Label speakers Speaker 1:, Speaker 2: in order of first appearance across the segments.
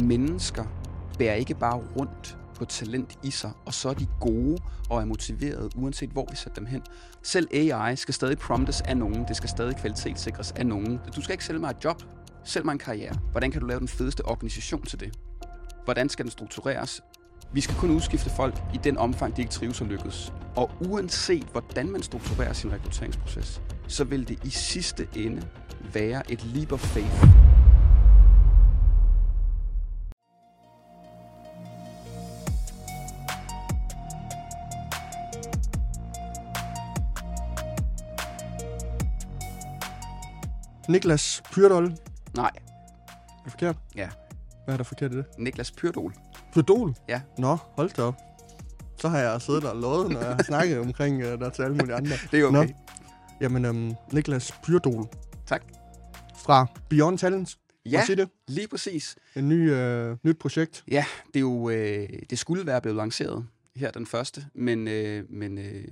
Speaker 1: mennesker bærer ikke bare rundt på talent i sig, og så er de gode og er motiverede, uanset hvor vi sætter dem hen. Selv AI skal stadig promptes af nogen, det skal stadig kvalitetssikres af nogen. Du skal ikke sælge mig et job, sælg mig en karriere. Hvordan kan du lave den fedeste organisation til det? Hvordan skal den struktureres? Vi skal kun udskifte folk i den omfang, de ikke trives og lykkes. Og uanset hvordan man strukturerer sin rekrutteringsproces, så vil det i sidste ende være et leap of faith.
Speaker 2: Niklas Pyrdol.
Speaker 1: Nej,
Speaker 2: Er det forkert?
Speaker 1: Ja.
Speaker 2: Hvad er der forkert i det?
Speaker 1: Niklas Pyrdol.
Speaker 2: Pyrdol?
Speaker 1: Ja.
Speaker 2: Nå, hold da op. Så har jeg siddet og lovet, når jeg har snakket omkring uh, der til alle mulige andre.
Speaker 1: Det er okay.
Speaker 2: Nå. Jamen, um, Niklas Pyrdol.
Speaker 1: Tak.
Speaker 2: Fra Beyond Talent. Må
Speaker 1: Ja,
Speaker 2: det?
Speaker 1: lige præcis.
Speaker 2: En ny, uh, nyt projekt.
Speaker 1: Ja, det er jo øh, det skulle være blevet lanceret her den første, men øh, men øh,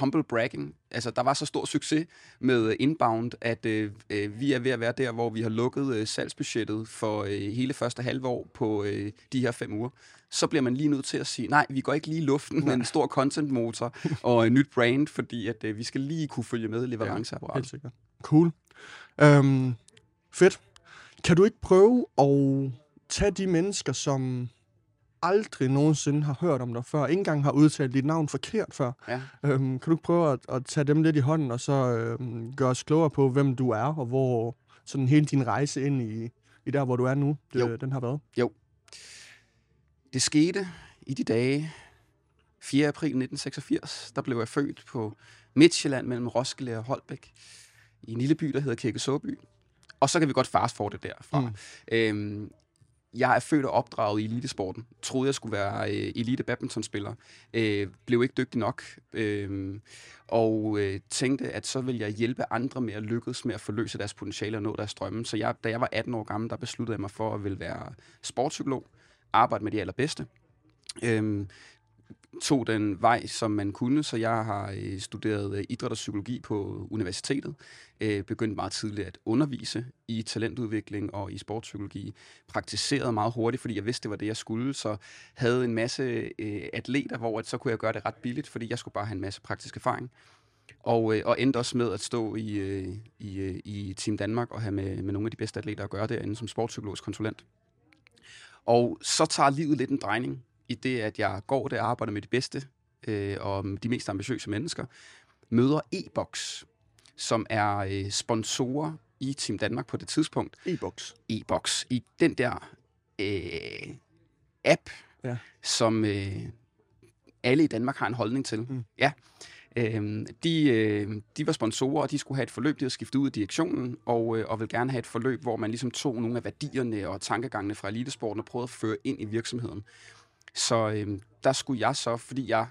Speaker 1: humble bragging, altså der var så stor succes med øh, inbound, at øh, øh, vi er ved at være der, hvor vi har lukket øh, salgsbudgettet for øh, hele første halve år på øh, de her fem uger. Så bliver man lige nødt til at sige, nej, vi går ikke lige i luften med en stor content motor og et nyt brand, fordi at øh, vi skal lige kunne følge med i leveranceapparatet.
Speaker 2: Helt sikkert. Cool. Um, fedt. Kan du ikke prøve at tage de mennesker, som aldrig nogensinde har hørt om dig før, ikke engang har udtalt dit navn forkert før,
Speaker 1: Ja.
Speaker 2: Øhm, kan du ikke prøve at, at tage dem lidt i hånden, og så øhm, gøre os klogere på, hvem du er, og hvor sådan hele din rejse ind i, i der, hvor du er nu, det,
Speaker 1: Jo.
Speaker 2: den har været?
Speaker 1: Det skete i de dage 4. april 1986. Der blev jeg født på Midtjylland mellem Roskilde og Holbæk i en lille by, der hedder Kirke Såby. Og så kan vi godt fast det derfra.
Speaker 2: Mm.
Speaker 1: Øhm, jeg er født og opdraget i elitesporten. Troede, jeg skulle være øh, elite badmintonspiller. Øh, blev ikke dygtig nok. Øh, og øh, tænkte, at så vil jeg hjælpe andre med at lykkes med at forløse deres potentiale og nå deres drømme. Så jeg, da jeg var 18 år gammel, der besluttede jeg mig for at vil være sportspsykolog. Arbejde med de allerbedste. Øhm, tog den vej, som man kunne, så jeg har øh, studeret øh, idræt og psykologi på øh, universitetet. Øh, begyndt meget tidligt at undervise i talentudvikling og i sportspsykologi. Praktiserede meget hurtigt, fordi jeg vidste, det var det, jeg skulle. Så havde en masse øh, atleter, hvor at så kunne jeg gøre det ret billigt, fordi jeg skulle bare have en masse praktisk erfaring. Og, øh, og endte også med at stå i, øh, i, øh, i Team Danmark og have med, med nogle af de bedste atleter at gøre derinde som sportspsykologisk konsulent. Og så tager livet lidt en drejning i det, at jeg går der og arbejder med de bedste øh, og de mest ambitiøse mennesker, møder e-box, som er øh, sponsorer i Team Danmark på det tidspunkt.
Speaker 2: E-boks.
Speaker 1: E-box i den der øh, app,
Speaker 2: Ja.
Speaker 1: som øh, alle i Danmark har en holdning til.
Speaker 2: Mm.
Speaker 1: Ja. Øhm, de, øh, de var sponsorer, og de skulle have et forløb, de havde skiftet ud af direktionen, og, øh, og vil gerne have et forløb, hvor man ligesom tog nogle af værdierne og tankegangene fra elitesporten og prøvede at føre ind i virksomheden. Så øh, der skulle jeg så, fordi jeg,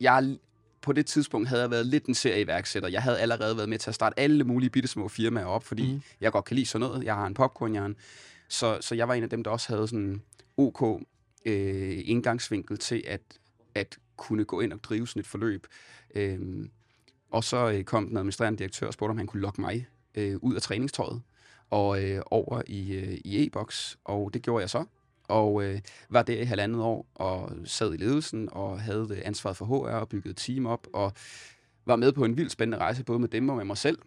Speaker 1: jeg på det tidspunkt havde jeg været lidt en serieværksætter. Jeg havde allerede været med til at starte alle mulige bitte små firmaer op, fordi mm. jeg godt kan lide sådan noget. Jeg har en popcornjern. Så, så jeg var en af dem, der også havde sådan en OK øh, indgangsvinkel til at, at kunne gå ind og drive sådan et forløb. Øhm, og så øh, kom den administrerende direktør og spurgte, om han kunne lokke mig øh, ud af træningstøjet og øh, over i, øh, i e-boks, og det gjorde jeg så. Og øh, var der i halvandet år og sad i ledelsen og havde øh, ansvaret for HR og byggede team op og var med på en vildt spændende rejse, både med dem og med mig selv.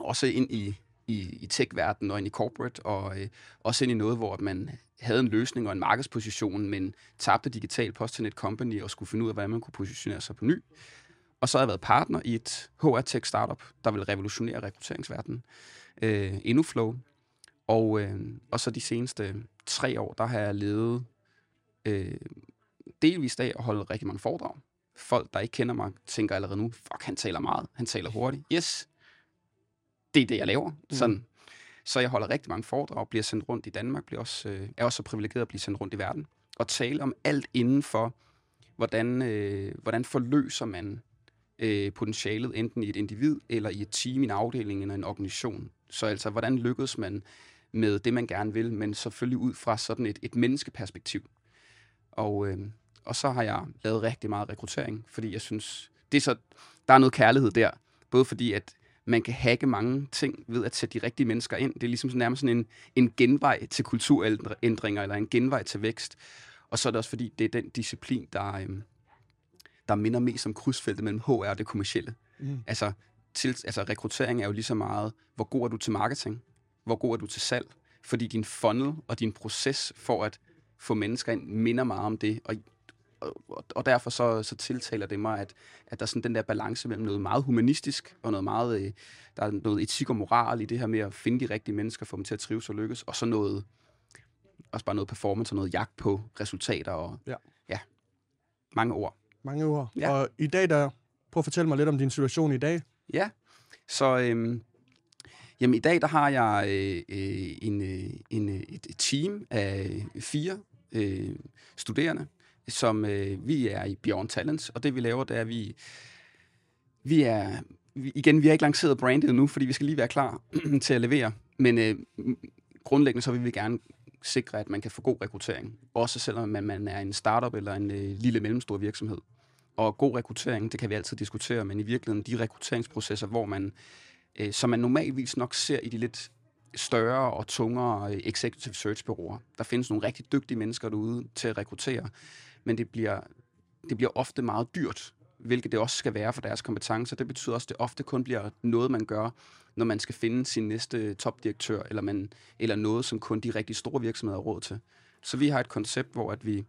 Speaker 1: Også ind i, i, i tech-verdenen og ind i corporate, og øh, også ind i noget, hvor man havde en løsning og en markedsposition, men tabte digital post til net company og skulle finde ud af, hvordan man kunne positionere sig på ny. Og så har jeg været partner i et HR-tech startup, der vil revolutionere rekrutteringsverdenen. Øh, Innoflow. Og, øh, og så de seneste tre år, der har jeg levet øh, delvist af at holde rigtig mange foredrag. Folk, der ikke kender mig, tænker allerede nu, fuck, han taler meget, han taler hurtigt. Yes, det er det, jeg laver. Sådan. Så jeg holder rigtig mange foredrag, bliver sendt rundt i Danmark, bliver også, øh, er også så privilegeret at blive sendt rundt i verden, og tale om alt inden for, hvordan, øh, hvordan forløser man øh, potentialet enten i et individ, eller i et team, i en afdeling, eller en organisation. Så altså, hvordan lykkes man med det, man gerne vil, men selvfølgelig ud fra sådan et, et menneskeperspektiv. Og, øh, og så har jeg lavet rigtig meget rekruttering, fordi jeg synes, det er så, der er noget kærlighed der. Både fordi, at man kan hacke mange ting ved at sætte de rigtige mennesker ind. Det er ligesom sådan, nærmest sådan en, en genvej til kulturændringer, eller en genvej til vækst. Og så er det også fordi, det er den disciplin, der, øhm, der minder mest om krydsfeltet mellem HR og det kommercielle. Mm. Altså, til, altså, rekruttering er jo lige så meget, hvor god er du til marketing? Hvor god er du til salg? Fordi din funnel og din proces for at få mennesker ind, minder meget om det. Og, og, og derfor så, så tiltaler det mig, at, at der er sådan den der balance mellem noget meget humanistisk og noget meget, øh, der er noget etik og moral i det her med at finde de rigtige mennesker, få dem til at trives og lykkes, og så noget, også bare noget performance og noget jagt på resultater og
Speaker 2: Ja.
Speaker 1: ja mange ord.
Speaker 2: Mange ord.
Speaker 1: Ja.
Speaker 2: Og i dag, der... Prøv at fortælle mig lidt om din situation i dag.
Speaker 1: Ja, så øhm, jamen, i dag der har jeg øh, øh en, øh, en, et et team af fire øh, studerende, som øh, vi er i Beyond Talents, og det vi laver, det er, at vi, vi er, vi, igen, vi har ikke lanceret brandet endnu, fordi vi skal lige være klar til at levere, men øh, grundlæggende så vil vi gerne sikre, at man kan få god rekruttering, også selvom man, man er en startup eller en øh, lille mellemstor virksomhed. Og god rekruttering, det kan vi altid diskutere, men i virkeligheden de rekrutteringsprocesser, hvor man, øh, som man normalvis nok ser i de lidt større og tungere øh, executive search bureauer. Der findes nogle rigtig dygtige mennesker derude til at rekruttere, men det bliver, det bliver ofte meget dyrt, hvilket det også skal være for deres kompetencer. Det betyder også, at det ofte kun bliver noget, man gør, når man skal finde sin næste topdirektør, eller, man, eller noget, som kun de rigtig store virksomheder har råd til. Så vi har et koncept, hvor at vi,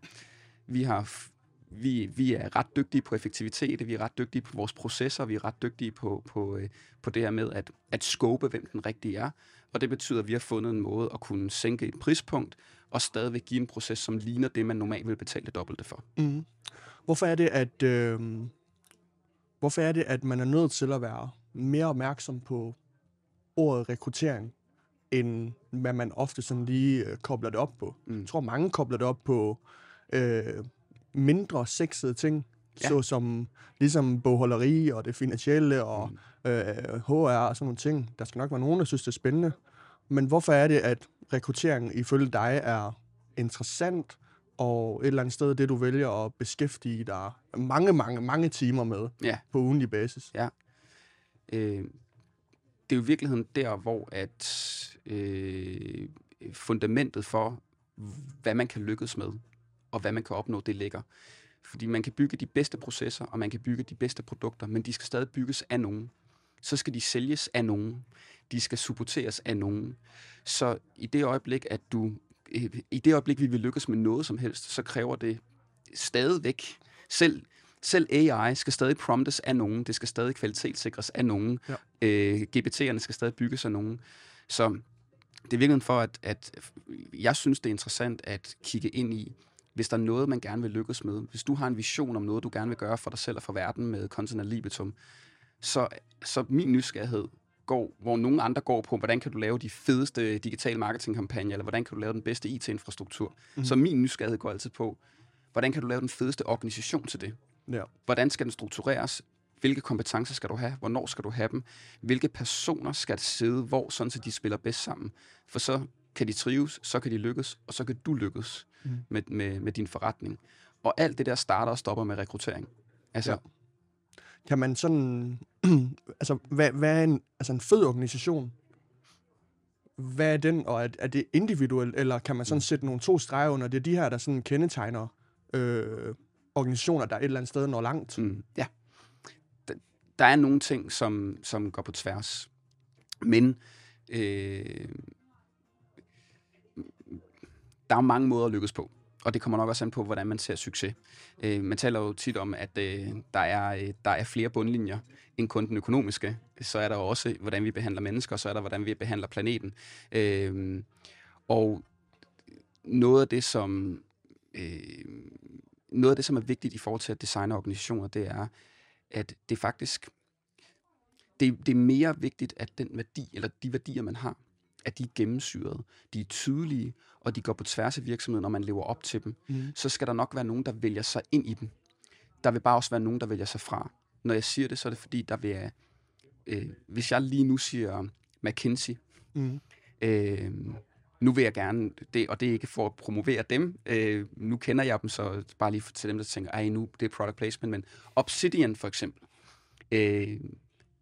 Speaker 1: vi har vi, vi er ret dygtige på effektivitet, vi er ret dygtige på vores processer, vi er ret dygtige på, på, øh, på det her med at, at scope, hvem den rigtige er. Og det betyder, at vi har fundet en måde at kunne sænke et prispunkt, og stadigvæk give en proces, som ligner det, man normalt vil betale det dobbelte for.
Speaker 2: Mm. Hvorfor er det, at... Øh, hvorfor er det, at man er nødt til at være mere opmærksom på ordet rekruttering, end hvad man ofte sådan lige øh, kobler det op på?
Speaker 1: Mm.
Speaker 2: Jeg tror, mange kobler det op på øh, mindre sexede ting,
Speaker 1: Ja.
Speaker 2: ja. såsom ligesom bogholderi og det finansielle og
Speaker 1: Mm.
Speaker 2: øh, HR og sådan nogle ting. Der skal nok være nogen, der synes, det er spændende. Men hvorfor er det, at rekruttering ifølge dig er interessant, og et eller andet sted det, du vælger at beskæftige dig mange, mange, mange timer med
Speaker 1: Ja.
Speaker 2: på ugenlig basis?
Speaker 1: Øh, det er jo i virkeligheden der, hvor at øh, fundamentet for, hvad man kan lykkes med, og hvad man kan opnå, det ligger. Fordi man kan bygge de bedste processer, og man kan bygge de bedste produkter, men de skal stadig bygges af nogen. Så skal de sælges af nogen. De skal supporteres af nogen. Så i det øjeblik, at du øh, i det øjeblik, vi vil lykkes med noget som helst, så kræver det stadigvæk, selv, selv AI skal stadig promptes af nogen, det skal stadig kvalitetssikres af nogen,
Speaker 2: Ja.
Speaker 1: øh, GPT'erne skal stadig bygges af nogen. Så det er virkelig for, at, at jeg synes, det er interessant at kigge ind i, hvis der er noget, man gerne vil lykkes med, hvis du har en vision om noget, du gerne vil gøre for dig selv og for verden med content ad libitum, så, så min nysgerrighed går, hvor nogle andre går på, hvordan kan du lave de fedeste digitale marketingkampagner, eller hvordan kan du lave den bedste IT-infrastruktur. Mm. Så min nysgerrighed går altid på, hvordan kan du lave den fedeste organisation til det?
Speaker 2: Ja.
Speaker 1: Hvordan skal den struktureres? Hvilke kompetencer skal du have? Hvornår skal du have dem? Hvilke personer skal sidde hvor, sådan så de spiller bedst sammen? For så kan de trives, så kan de lykkes, og så kan du lykkes
Speaker 2: Mm.
Speaker 1: med, med, med din forretning. Og alt det der starter og stopper med rekruttering. Altså,
Speaker 2: Ja. Kan man sådan... altså, hvad, hvad er en, altså en fed organisation? Hvad er den, og er, er det individuelt, eller kan man sådan sætte nogle to streger under? Det er de her, der sådan kendetegner øh, organisationer, der et eller andet sted når langt.
Speaker 1: Mm, ja. Der, der er nogle ting, som, som går på tværs. Men øh, der er mange måder at lykkes på. Og det kommer nok også an på, hvordan man ser succes. Øh, man taler jo tit om, at øh, der, er, øh, der er flere bundlinjer end kun den økonomiske. Så er der også, hvordan vi behandler mennesker, og så er der, hvordan vi behandler planeten. Øh, og noget af det, som øh, noget af det, som er vigtigt i forhold til at designe organisationer, det er, at det faktisk det, det er mere vigtigt, at den værdi, eller de værdier, man har, at de er gennemsyrede, de er tydelige, og de går på tværs af virksomheden, når man lever op til dem.
Speaker 2: Mm.
Speaker 1: Så skal der nok være nogen, der vælger sig ind i dem. Der vil bare også være nogen, der vælger sig fra. Når jeg siger det, så er det fordi, der vil øh, hvis jeg lige nu siger McKinsey,
Speaker 2: Mm.
Speaker 1: Øh, nu vil jeg gerne, det, og det er ikke for at promovere dem, øh, nu kender jeg dem, så bare lige til dem, der tænker, ej nu, det er product placement, men Obsidian for eksempel, øh,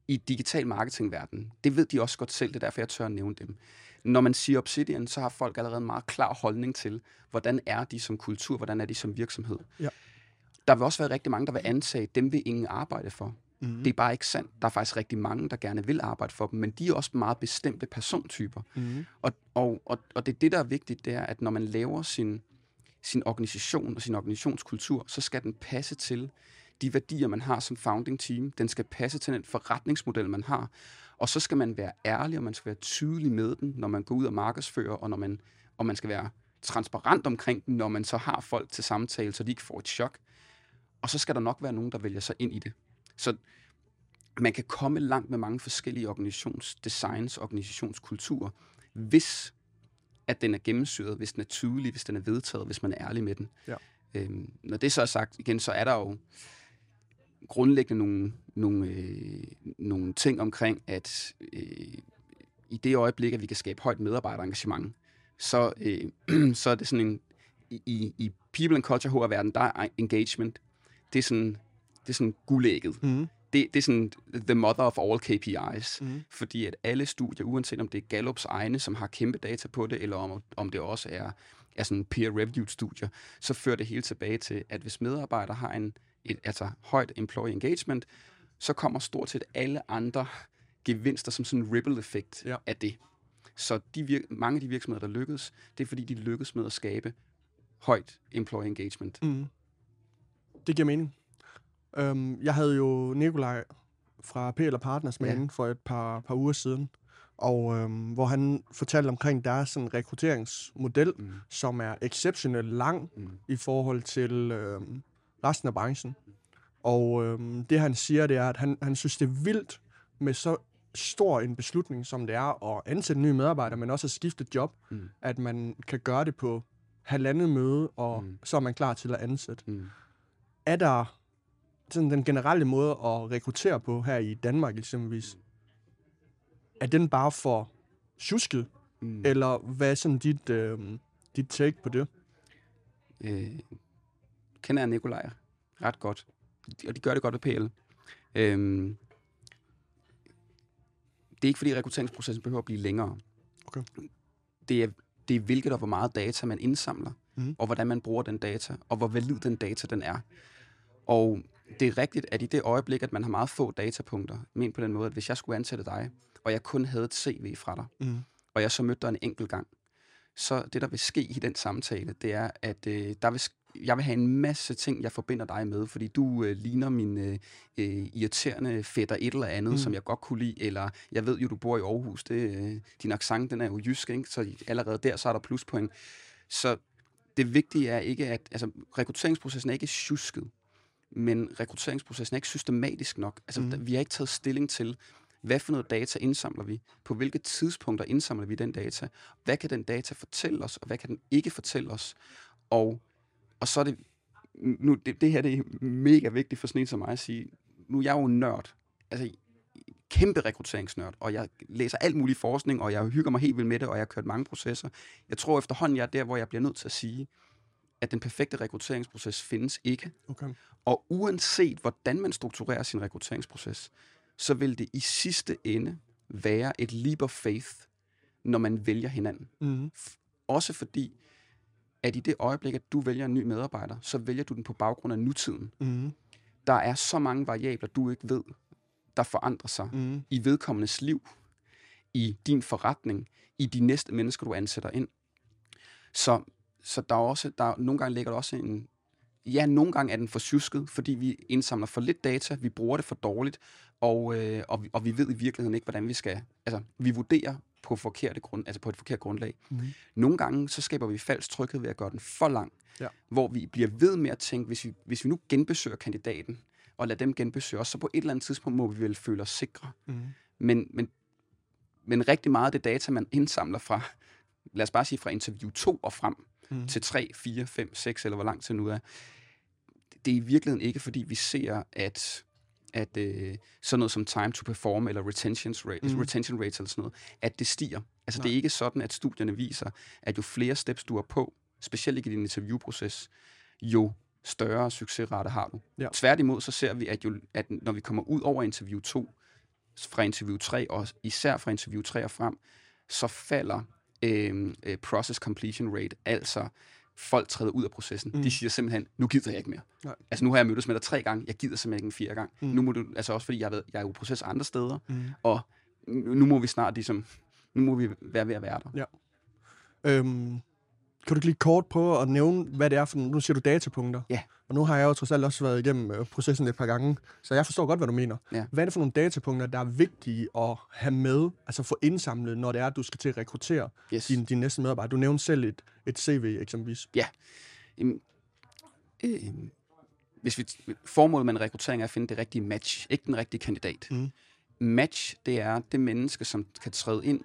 Speaker 1: i digital marketingverden, det ved de også godt selv, det er derfor, jeg tør at nævne dem. Når man siger Obsidian, så har folk allerede en meget klar holdning til, hvordan er de som kultur, hvordan er de som virksomhed.
Speaker 2: Ja.
Speaker 1: Der vil også være rigtig mange, der vil antage, dem vil ingen arbejde for.
Speaker 2: Mm.
Speaker 1: Det er bare ikke sandt. Der er faktisk rigtig mange, der gerne vil arbejde for dem, men de er også meget bestemte persontyper.
Speaker 2: Mm.
Speaker 1: Og, og, og, og det er det, der er vigtigt, det er, at når man laver sin, sin organisation og sin organisationskultur, så skal den passe til de værdier, man har som founding team. Den skal passe til den forretningsmodel, man har. Og så skal man være ærlig, og man skal være tydelig med den, når man går ud og markedsfører, og, når man, og man skal være transparent omkring den, når man så har folk til samtale, så de ikke får et chok. Og så skal der nok være nogen, der vælger sig ind i det. Så man kan komme langt med mange forskellige organisationsdesigns, organisationskulturer, hvis at den er gennemsyret, hvis den er tydelig, hvis den er vedtaget, hvis man er ærlig med den.
Speaker 2: Ja.
Speaker 1: Øhm, når det så er sagt igen, så er der jo grundlæggende nogle, nogle, øh, nogle ting omkring, at øh, i det øjeblik, at vi kan skabe højt medarbejderengagement, så, øh, så er det sådan en, i, i people and culture HR-verden, der er engagement, det er sådan, det er sådan guldægget.
Speaker 2: Mm.
Speaker 1: Det, det er sådan the mother of all KPIs.
Speaker 2: Mm.
Speaker 1: Fordi at alle studier, uanset om det er Gallups egne, som har kæmpe data på det, eller om, om det også er, er sådan peer-reviewed studier, så fører det hele tilbage til, at hvis medarbejdere har en et, altså højt employee engagement, så kommer stort set alle andre gevinster som sådan en ripple effekt
Speaker 2: Ja.
Speaker 1: af det. Så de vir- mange af de virksomheder, der lykkedes, det er fordi, de lykkedes med at skabe højt employee engagement.
Speaker 2: Mm. Det giver mening. Um, jeg havde jo Nikolaj fra PL Partners med
Speaker 1: Ja.
Speaker 2: ja. for et par, par uger siden, og øhm, hvor han fortalte omkring deres sådan, rekrutteringsmodel,
Speaker 1: Mm.
Speaker 2: som er exceptionelt lang
Speaker 1: Mm.
Speaker 2: i forhold til øhm, resten af branchen. Og øhm, det han siger, det er, at han, han synes, det er vildt med så stor en beslutning, som det er at ansætte nye medarbejdere, men også at skifte job,
Speaker 1: Mm.
Speaker 2: at man kan gøre det på halvandet møde, og
Speaker 1: Mm.
Speaker 2: så er man klar til at ansætte.
Speaker 1: Mm.
Speaker 2: Er der sådan den generelle måde at rekruttere på her i Danmark eksempelvis, er den bare for tjusket,
Speaker 1: Mm.
Speaker 2: eller hvad er sådan dit, øh, dit take på det?
Speaker 1: øh, kender jeg Nikolaj ret godt, og de gør det godt ved PL. Øhm, det er ikke fordi rekrutteringsprocessen behøver at blive længere.
Speaker 2: Okay.
Speaker 1: Det er, det er hvilket og hvor meget data man indsamler,
Speaker 2: Mhm.
Speaker 1: og hvordan man bruger den data, og hvor valid den data den er. Og det er rigtigt, at i det øjeblik, at man har meget få datapunkter, men på den måde, at hvis jeg skulle ansætte dig, og jeg kun havde et CV fra dig,
Speaker 2: Mm.
Speaker 1: og jeg så mødte dig en enkelt gang, så det, der vil ske i den samtale, det er, at øh, der vil, jeg vil have en masse ting, jeg forbinder dig med, fordi du øh, ligner min øh, øh, irriterende fætter et eller andet,
Speaker 2: Mm.
Speaker 1: som jeg godt kunne lide, eller jeg ved jo, du bor i Aarhus, det, øh, din accent, den er jo jysk, ikke? så allerede der, så er der pluspoint. Så det vigtige er ikke, at altså, rekrutteringsprocessen er ikke tjusket, men rekrutteringsprocessen er ikke systematisk nok. Altså, mm. vi har ikke taget stilling til, hvad for noget data indsamler vi? På hvilke tidspunkter indsamler vi den data? Hvad kan den data fortælle os, og hvad kan den ikke fortælle os? Og, og så er det, nu, det, det her det er mega vigtigt for sådan en som mig at sige, nu er jeg jo en nørd, altså kæmpe rekrutteringsnørd, og jeg læser alt mulig forskning, og jeg hygger mig helt vildt med det, og jeg har kørt mange processer. Jeg tror efterhånden, jeg er der, hvor jeg bliver nødt til at sige, at den perfekte rekrutteringsproces findes ikke.
Speaker 2: Okay.
Speaker 1: Og uanset hvordan man strukturerer sin rekrutteringsproces, så vil det i sidste ende være et leap of faith, når man vælger hinanden.
Speaker 2: Mm.
Speaker 1: Også fordi, at i det øjeblik, at du vælger en ny medarbejder, så vælger du den på baggrund af nutiden.
Speaker 2: Mm.
Speaker 1: Der er så mange variabler, du ikke ved, der forandrer sig
Speaker 2: Mm.
Speaker 1: i vedkommendes liv, i din forretning, i de næste mennesker, du ansætter ind. Så, så der er også, der, nogle gange ligger der også en, ja, nogle gange er den for tjusket, fordi vi indsamler for lidt data, vi bruger det for dårligt, og, øh, og, vi, og vi ved i virkeligheden ikke, hvordan vi skal, altså vi vurderer på, forkerte grund, altså på et forkert grundlag.
Speaker 2: Mm.
Speaker 1: Nogle gange, så skaber vi falsk tryghed ved at gøre den for lang,
Speaker 2: Ja.
Speaker 1: hvor vi bliver ved med at tænke, hvis vi, hvis vi nu genbesøger kandidaten, og lader dem genbesøge os, så på et eller andet tidspunkt må vi vel føle os sikre.
Speaker 2: Mm.
Speaker 1: Men, men, men rigtig meget af det data, man indsamler fra, lad os bare sige fra interview 2 og frem
Speaker 2: Mm.
Speaker 1: til 3, 4, 5, 6, eller hvor lang tid nu er, det er i virkeligheden ikke, fordi vi ser, at at øh, sådan noget som time to perform eller retention, rate,
Speaker 2: Mm.
Speaker 1: retention rates eller sådan noget, at det stiger. Altså
Speaker 2: Nej.
Speaker 1: det er ikke sådan, at studierne viser, at jo flere steps du er på, specielt ikke i din interviewproces, jo større succesrate har du.
Speaker 2: Ja.
Speaker 1: Tværtimod så ser vi, at, jo, at når vi kommer ud over interview 2, fra interview 3, og især fra interview 3 og frem, så falder øh, øh, process completion rate, altså folk træder ud af processen. Mm. De siger simpelthen, nu gider jeg ikke mere.
Speaker 2: Nej.
Speaker 1: Altså nu har jeg mødtes med dig tre gange, jeg gider simpelthen ikke en fire gang.
Speaker 2: Mm.
Speaker 1: Nu må du, altså også fordi jeg, ved, jeg er jo i proces andre steder,
Speaker 2: Mm.
Speaker 1: og nu må vi snart ligesom, nu må vi være ved at være der.
Speaker 2: Øhm, kan du ikke lige kort prøve at nævne, hvad det er for Nu siger du datapunkter.
Speaker 1: Ja.
Speaker 2: Og nu har jeg jo trods alt også været igennem øh, processen et par gange, så jeg forstår godt, hvad du mener.
Speaker 1: Ja.
Speaker 2: Hvad er det for nogle datapunkter, der er vigtige at have med, altså få indsamlet, når det er, at du skal til at rekruttere
Speaker 1: Yes.
Speaker 2: din, din næste medarbejder? Du nævnte selv et, et CV eksempelvis.
Speaker 1: Jamen, øh, hvis vi, formålet med en rekruttering er at finde det rigtige match, ikke den rigtige kandidat.
Speaker 2: Mm.
Speaker 1: Match, det er det menneske, som kan træde ind,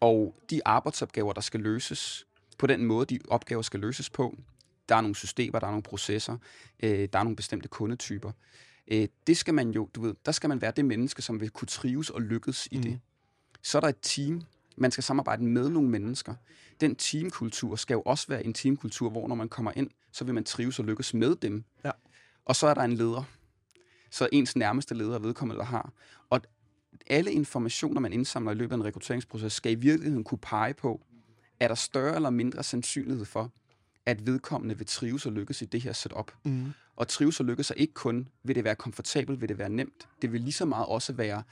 Speaker 1: og de arbejdsopgaver, der skal løses, på den måde, de opgaver skal løses på. Der er nogle systemer, der er nogle processer, øh, der er nogle bestemte kundetyper. Øh, det skal man jo, du ved, der skal man være det menneske, som vil kunne trives og lykkes i
Speaker 2: Mm.
Speaker 1: det. Så er der et team. Man skal samarbejde med nogle mennesker. Den teamkultur skal jo også være en teamkultur, hvor når man kommer ind, så vil man trives og lykkes med dem.
Speaker 2: Ja.
Speaker 1: Og så er der en leder. Så ens nærmeste leder vedkommende, der har. Og alle informationer, man indsamler i løbet af en rekrutteringsproces, skal i virkeligheden kunne pege på, er der større eller mindre sandsynlighed for, at vedkommende vil trives og lykkes i det her setup.
Speaker 2: Mm.
Speaker 1: Og trives og lykkes er ikke kun, vil det være komfortabelt, vil det være nemt. Det vil lige så meget også være,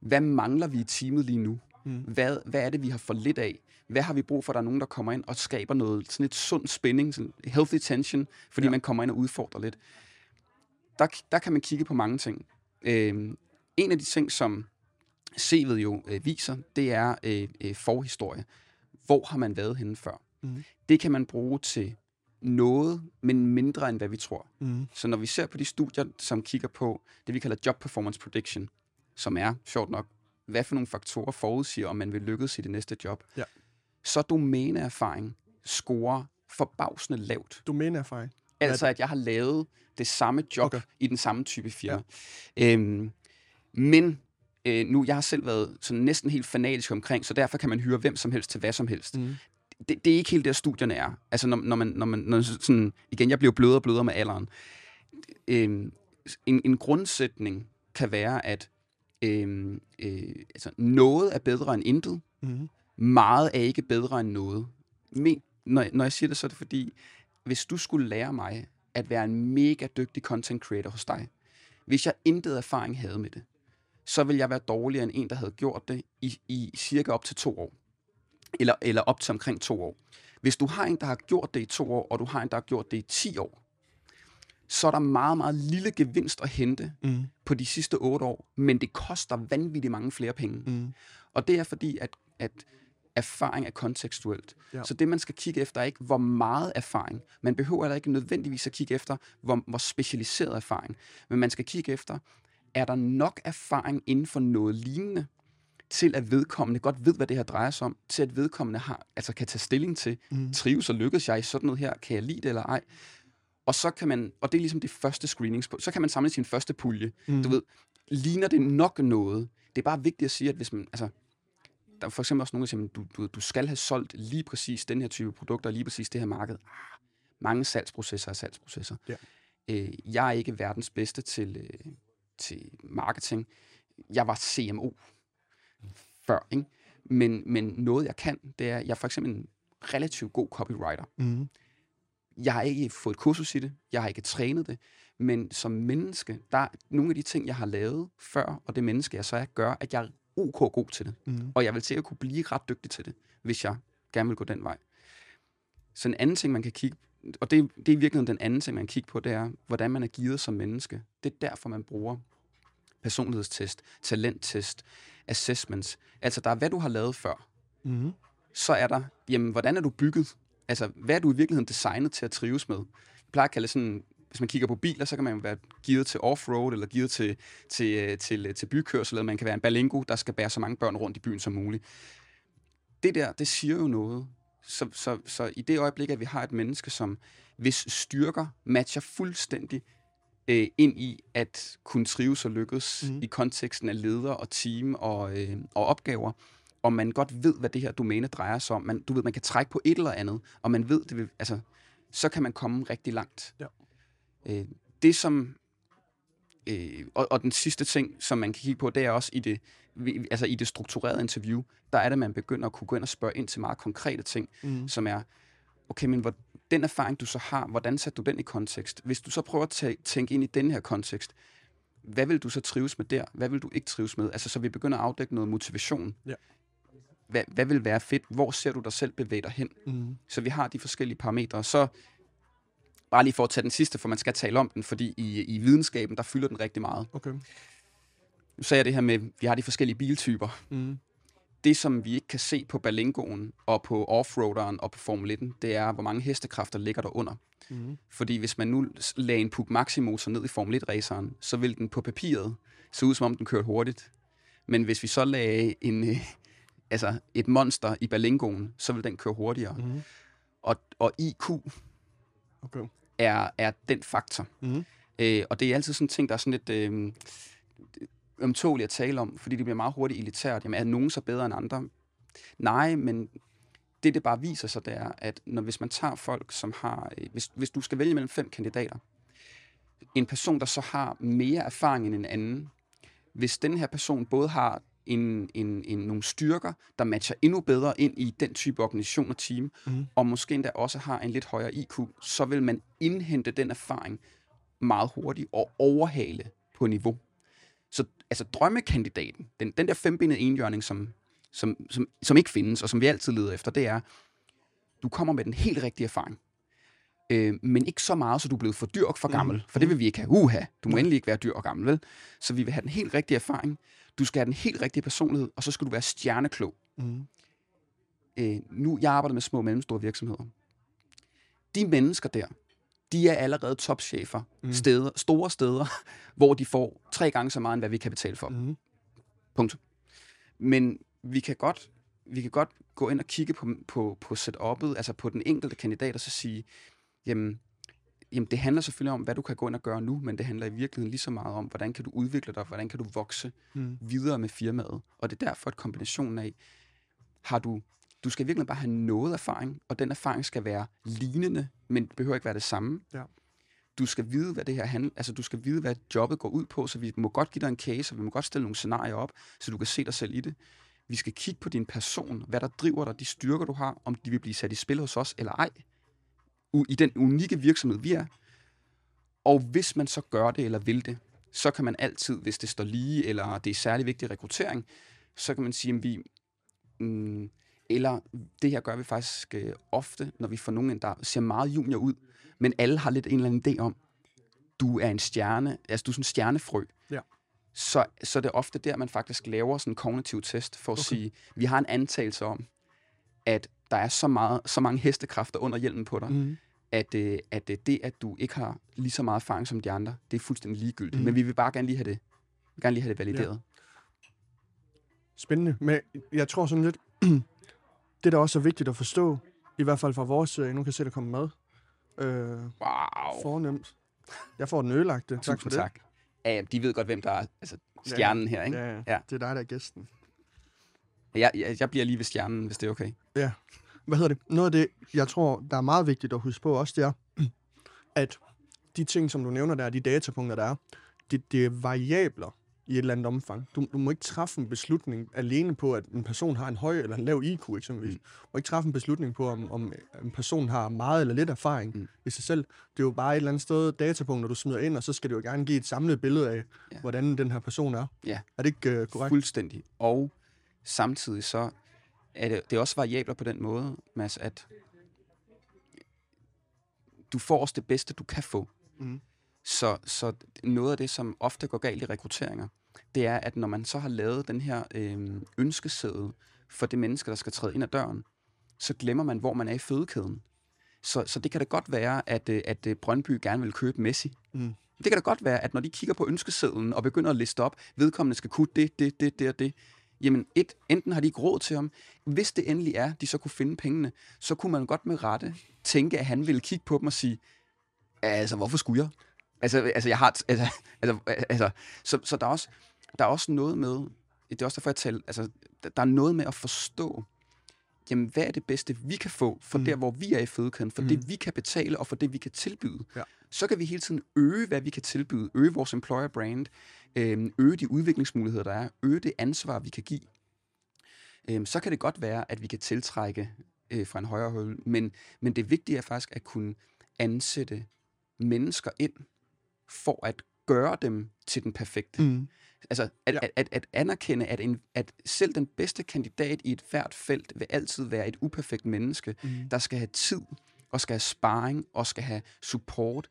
Speaker 1: hvad mangler vi i teamet lige nu?
Speaker 2: Mm.
Speaker 1: Hvad, hvad er det, vi har for lidt af? Hvad har vi brug for, at der er nogen, der kommer ind og skaber noget, sådan et sund spænding, sådan healthy tension, fordi
Speaker 2: Ja.
Speaker 1: man kommer ind og udfordrer lidt. Der, der kan man kigge på mange ting. Øhm, en af de ting, som CV'et jo øh, viser, det er øh, øh, forhistorie. Hvor har man været henne før?
Speaker 2: Mhm.
Speaker 1: Det kan man bruge til noget, men mindre end hvad vi tror.
Speaker 2: Mm.
Speaker 1: Så når vi ser på de studier, som kigger på det, vi kalder job performance prediction, som er, sjovt nok, hvad for nogle faktorer forudsiger, om man vil lykkes i det næste job,
Speaker 2: Ja.
Speaker 1: så domæneerfaring scorer forbavsende lavt.
Speaker 2: Domæneerfaring.
Speaker 1: Altså, at jeg har lavet det samme job
Speaker 2: okay.
Speaker 1: i den samme type firma. Ja. Øhm, men øh, nu, jeg har selv været sådan næsten helt fanatisk omkring, så derfor kan man hyre hvem som helst til hvad som helst.
Speaker 2: Mm.
Speaker 1: Det, det er ikke helt der, studierne er. Altså, når, når man, når man når sådan, igen, jeg bliver blødere og blødere med alderen. Øhm, en, en grundsætning kan være, at øhm, øh, altså, noget er bedre end intet,
Speaker 2: Mm.
Speaker 1: meget er ikke bedre end noget. Men, når, når jeg siger det, så er det fordi, hvis du skulle lære mig at være en mega dygtig content creator hos dig, hvis jeg intet erfaring havde med det, så vil jeg være dårligere end en, der havde gjort det i, i cirka op til to år. Eller, eller op til omkring to år. Hvis du har en, der har gjort det i to år, og du har en, der har gjort det i ti år, så er der meget, meget lille gevinst at hente
Speaker 2: Mm.
Speaker 1: på de sidste otte år, men det koster vanvittigt mange flere penge.
Speaker 2: Mm.
Speaker 1: Og det er fordi, at, at erfaring er kontekstuelt.
Speaker 2: Ja.
Speaker 1: Så det, man skal kigge efter, er ikke, hvor meget erfaring. Man behøver heller ikke nødvendigvis at kigge efter, hvor, hvor specialiseret erfaring. Men man skal kigge efter, er der nok erfaring inden for noget lignende, til at vedkommende godt ved, hvad det her drejer sig om, til at vedkommende har, altså kan tage stilling til,
Speaker 2: Mm.
Speaker 1: trives og lykkes jeg i sådan noget her, kan jeg lide det eller ej. Og så kan man, og det er ligesom det første screenings, så kan man samle sin første pulje.
Speaker 2: Mm.
Speaker 1: Du ved, ligner det nok noget? Det er bare vigtigt at sige, at hvis man, altså, der er for eksempel også nogen, der siger, at du, du, du skal have solgt lige præcis den her type produkter, lige præcis det her marked. Ah, mange salgsprocesser er salgsprocesser.
Speaker 2: Ja.
Speaker 1: Øh, jeg er ikke verdens bedste til, øh, til marketing. Jeg var CMO før, ikke? Men, men noget, jeg kan, det er, jeg er for eksempel en relativt god copywriter.
Speaker 2: Mm.
Speaker 1: Jeg har ikke fået et kursus i det, jeg har ikke trænet det, men som menneske, der er nogle af de ting, jeg har lavet før, og det menneske, jeg så er, gør, at jeg er ok god til det.
Speaker 2: Mm.
Speaker 1: Og jeg vil til at kunne blive ret dygtig til det, hvis jeg gerne vil gå den vej. Så en anden ting, man kan kigge og det, det er i virkeligheden den anden ting, man kan kigge på, det er, hvordan man er givet som menneske. Det er derfor, man bruger personlighedstest, talenttest, assessments. Altså, der er, hvad du har lavet før.
Speaker 2: Mm.
Speaker 1: Så er der, jamen, hvordan er du bygget? Altså, hvad er du i virkeligheden designet til at trives med? Jeg plejer at kalde sådan, hvis man kigger på biler, så kan man være givet til offroad, eller givet til, til, øh, til, til bykørsel, eller man kan være en balingo, der skal bære så mange børn rundt i byen som muligt. Det der, det siger jo noget. Så, så, så i det øjeblik, at vi har et menneske, som hvis styrker matcher fuldstændig øh, ind i at kunne trives og lykkes mm. i konteksten af leder og team og, øh, og opgaver, og man godt ved, hvad det her domæne drejer sig om. Man, du ved, man kan trække på et eller andet, og man ved, det vil, altså, så kan man komme rigtig langt.
Speaker 2: Ja.
Speaker 1: Øh, det, som øh, og, og den sidste ting, som man kan kigge på, det er også i det, altså i det strukturerede interview, der er det, man begynder at kunne gå ind og spørge ind til meget konkrete ting,
Speaker 2: Mm.
Speaker 1: som er, okay, men hvor, den erfaring, du så har, hvordan sætter du den i kontekst? Hvis du så prøver at tæ- tænke ind i den her kontekst, hvad vil du så trives med der? Hvad vil du ikke trives med? Altså, så vi begynder at afdække noget motivation.
Speaker 2: Ja.
Speaker 1: Hvad, hvad vil være fedt? Hvor ser du dig selv bevæge dig hen?
Speaker 2: Mm.
Speaker 1: Så vi har de forskellige parametre. Så bare lige for at tage den sidste, for man skal tale om den, fordi i, i videnskaben, der fylder den rigtig meget.
Speaker 2: Okay.
Speaker 1: Nu sagde jeg det her med, vi har de forskellige biltyper.
Speaker 2: Mm.
Speaker 1: Det, som vi ikke kan se på Berlingoen og på offroaderen og på Formel 1, det er, hvor mange hestekræfter ligger der under.
Speaker 2: Mm.
Speaker 1: Fordi hvis man nu lagde en Puk Maxi-motor ned i Formel 1-raceren, så ville den på papiret se ud, som om den kørte hurtigt. Men hvis vi så lagde en, øh, altså et monster i Berlingoen, så ville den køre hurtigere.
Speaker 2: Mm.
Speaker 1: Og, og IQ
Speaker 2: Okay.
Speaker 1: er, er den faktor.
Speaker 2: Mm.
Speaker 1: Øh, og det er altid sådan en ting, der er sådan lidt øh, ømtåligt at tale om, fordi det bliver meget hurtigt elitært. Jamen, er nogen så bedre end andre? Nej, men det, det bare viser sig, det er, at når, hvis man tager folk, som har... Øh, hvis, hvis du skal vælge mellem fem kandidater, en person, der så har mere erfaring end en anden, hvis den her person både har en, en, en, nogle styrker, der matcher endnu bedre ind i den type organisation og team,
Speaker 2: Mhm.
Speaker 1: og måske endda også har en lidt højere IQ, så vil man indhente den erfaring meget hurtigt og overhale på niveau. Så altså drømmekandidaten, den, den der fembenede enhjørning, som, som, som, som ikke findes, og som vi altid leder efter, det er, du kommer med den helt rigtige erfaring. Øh, men ikke så meget, så du er blevet for dyr og for gammel.
Speaker 2: Mhm.
Speaker 1: For det vil vi ikke have. Uha, du må endelig ikke være dyr og gammel, vel? Så vi vil have den helt rigtige erfaring. Du skal have den helt rigtige personlighed, og så skal du være stjerneklog.
Speaker 2: Mm.
Speaker 1: Øh, nu, jeg arbejder med små og mellemstore virksomheder. De mennesker der, de er allerede topchefer
Speaker 2: Mm.
Speaker 1: steder, store steder, hvor de får tre gange så meget, end hvad vi kan betale for.
Speaker 2: Mm.
Speaker 1: Punkt. Men vi kan godt, vi kan godt gå ind og kigge på, på, på setup'et, altså på den enkelte kandidat, og så sige, jamen, jamen, det handler selvfølgelig om, hvad du kan gå ind og gøre nu, men det handler i virkeligheden lige så meget om, hvordan kan du udvikle dig, hvordan kan du vokse
Speaker 2: Mm.
Speaker 1: videre med firmaet. Og det er derfor, at kombinationen af, har du, du skal virkelig bare have noget erfaring, og den erfaring skal være lignende, men det behøver ikke være det samme.
Speaker 2: Ja.
Speaker 1: Du skal vide, hvad det her handler, altså du skal vide, hvad jobbet går ud på, så vi må godt give dig en case, og vi må godt stille nogle scenarier op, så du kan se dig selv i det. Vi skal kigge på din person, hvad der driver dig, de styrker, du har, om de vil blive sat i spil hos os eller ej, i den unikke virksomhed, vi er. Og hvis man så gør det eller vil det, så kan man altid, hvis det står lige, eller det er særlig vigtig rekruttering, så kan man sige, at vi... Mm, eller det her gør vi faktisk øh, ofte, når vi får nogen, der ser meget junior ud, men alle har lidt en eller anden idé om, du er en stjerne, altså du er sådan en stjernefrø.
Speaker 2: Ja.
Speaker 1: Så, så det er ofte der, man faktisk laver sådan en kognitiv test, for at
Speaker 2: Okay.
Speaker 1: sige, vi har en antagelse om, at der er så, meget, så mange hestekræfter under hjelmen på dig,
Speaker 2: Mm.
Speaker 1: at, øh, at øh, det, at du ikke har lige så meget erfaring som de andre, det er fuldstændig ligegyldigt. Mm. Men vi vil bare gerne lige have det, vi vil gerne lige have det valideret.
Speaker 2: Spændende. Men jeg tror sådan lidt, det der også er vigtigt at forstå, i hvert fald fra vores, øh, nu kan jeg se, der kommer mad. Øh,
Speaker 1: Wow.
Speaker 2: fornemt. Jeg får den ødelagte. Tak for
Speaker 1: Tusind tak. Ja, ja, de ved godt, hvem der er altså, stjernen her,
Speaker 2: det.
Speaker 1: ikke?
Speaker 2: Ja, ja,
Speaker 1: Ja.
Speaker 2: det er dig, der er gæsten.
Speaker 1: Jeg, jeg, jeg bliver lige ved stjernen, hvis det er okay.
Speaker 2: Hvad hedder det? Noget af det, jeg tror, der er meget vigtigt at huske på også, det er, at de ting, som du nævner der, de datapunkter, der er, det, det er variabler i et eller andet omfang. Du, du må ikke træffe en beslutning alene på, at en person har en høj eller en lav IQ eksempelvis.
Speaker 1: Mm.
Speaker 2: Du må ikke træffe en beslutning på, om, om en person har meget eller lidt erfaring
Speaker 1: Mm.
Speaker 2: i sig selv. Det er jo bare et eller andet sted datapunkter, du smider ind, og så skal det jo gerne give et samlet billede af,
Speaker 1: Ja.
Speaker 2: hvordan den her person er.
Speaker 1: Ja.
Speaker 2: Er det ikke uh, korrekt?
Speaker 1: Fuldstændig. Og samtidig så er det, det er også variabler på den måde, Mads, at du får også det bedste, du kan få.
Speaker 2: Mhm.
Speaker 1: Så, så noget af det, som ofte går galt i rekrutteringer, det er, at når man så har lavet den her øh, ønskeseddel for det menneske, der skal træde ind ad døren, så glemmer man, hvor man er i fødekæden. Så, så det kan da godt være, at, øh, at øh, Brøndby gerne vil købe Messi.
Speaker 2: Mm.
Speaker 1: Det kan da godt være, at når de kigger på ønskesedlen og begynder at liste op, vedkommende skal kunne det, det, det, det og det, jamen et, enten har de ikke råd til ham, hvis det endelig er, de så kunne finde pengene, så kunne man godt med rette tænke, at han ville kigge på dem og sige, altså hvorfor skulle jeg? Altså, altså jeg har, altså, altså, altså så, så der, er også, der er også noget med, det er også derfor, jeg taler, altså, der er noget med at forstå, jamen, hvad er det bedste, vi kan få for
Speaker 2: Mm.
Speaker 1: der, hvor vi er i fødekæden, for
Speaker 2: Mm.
Speaker 1: det, vi kan betale, og for det, vi kan tilbyde.
Speaker 2: Ja.
Speaker 1: Så kan vi hele tiden øge, hvad vi kan tilbyde, øge vores employer brand, øhm, øge de udviklingsmuligheder, der er, øge det ansvar, vi kan give. Øhm, så kan det godt være, at vi kan tiltrække øh, fra en højere hylde, men, men det vigtige er faktisk at kunne ansætte mennesker ind, for at gøre dem til den perfekte.
Speaker 2: Mm.
Speaker 1: Altså at,
Speaker 2: Ja.
Speaker 1: ja. at, at, at anerkende, at, en, at selv den bedste kandidat i et hvert felt vil altid være et uperfekt menneske,
Speaker 2: Mm.
Speaker 1: der skal have tid, og skal have sparring, og skal have support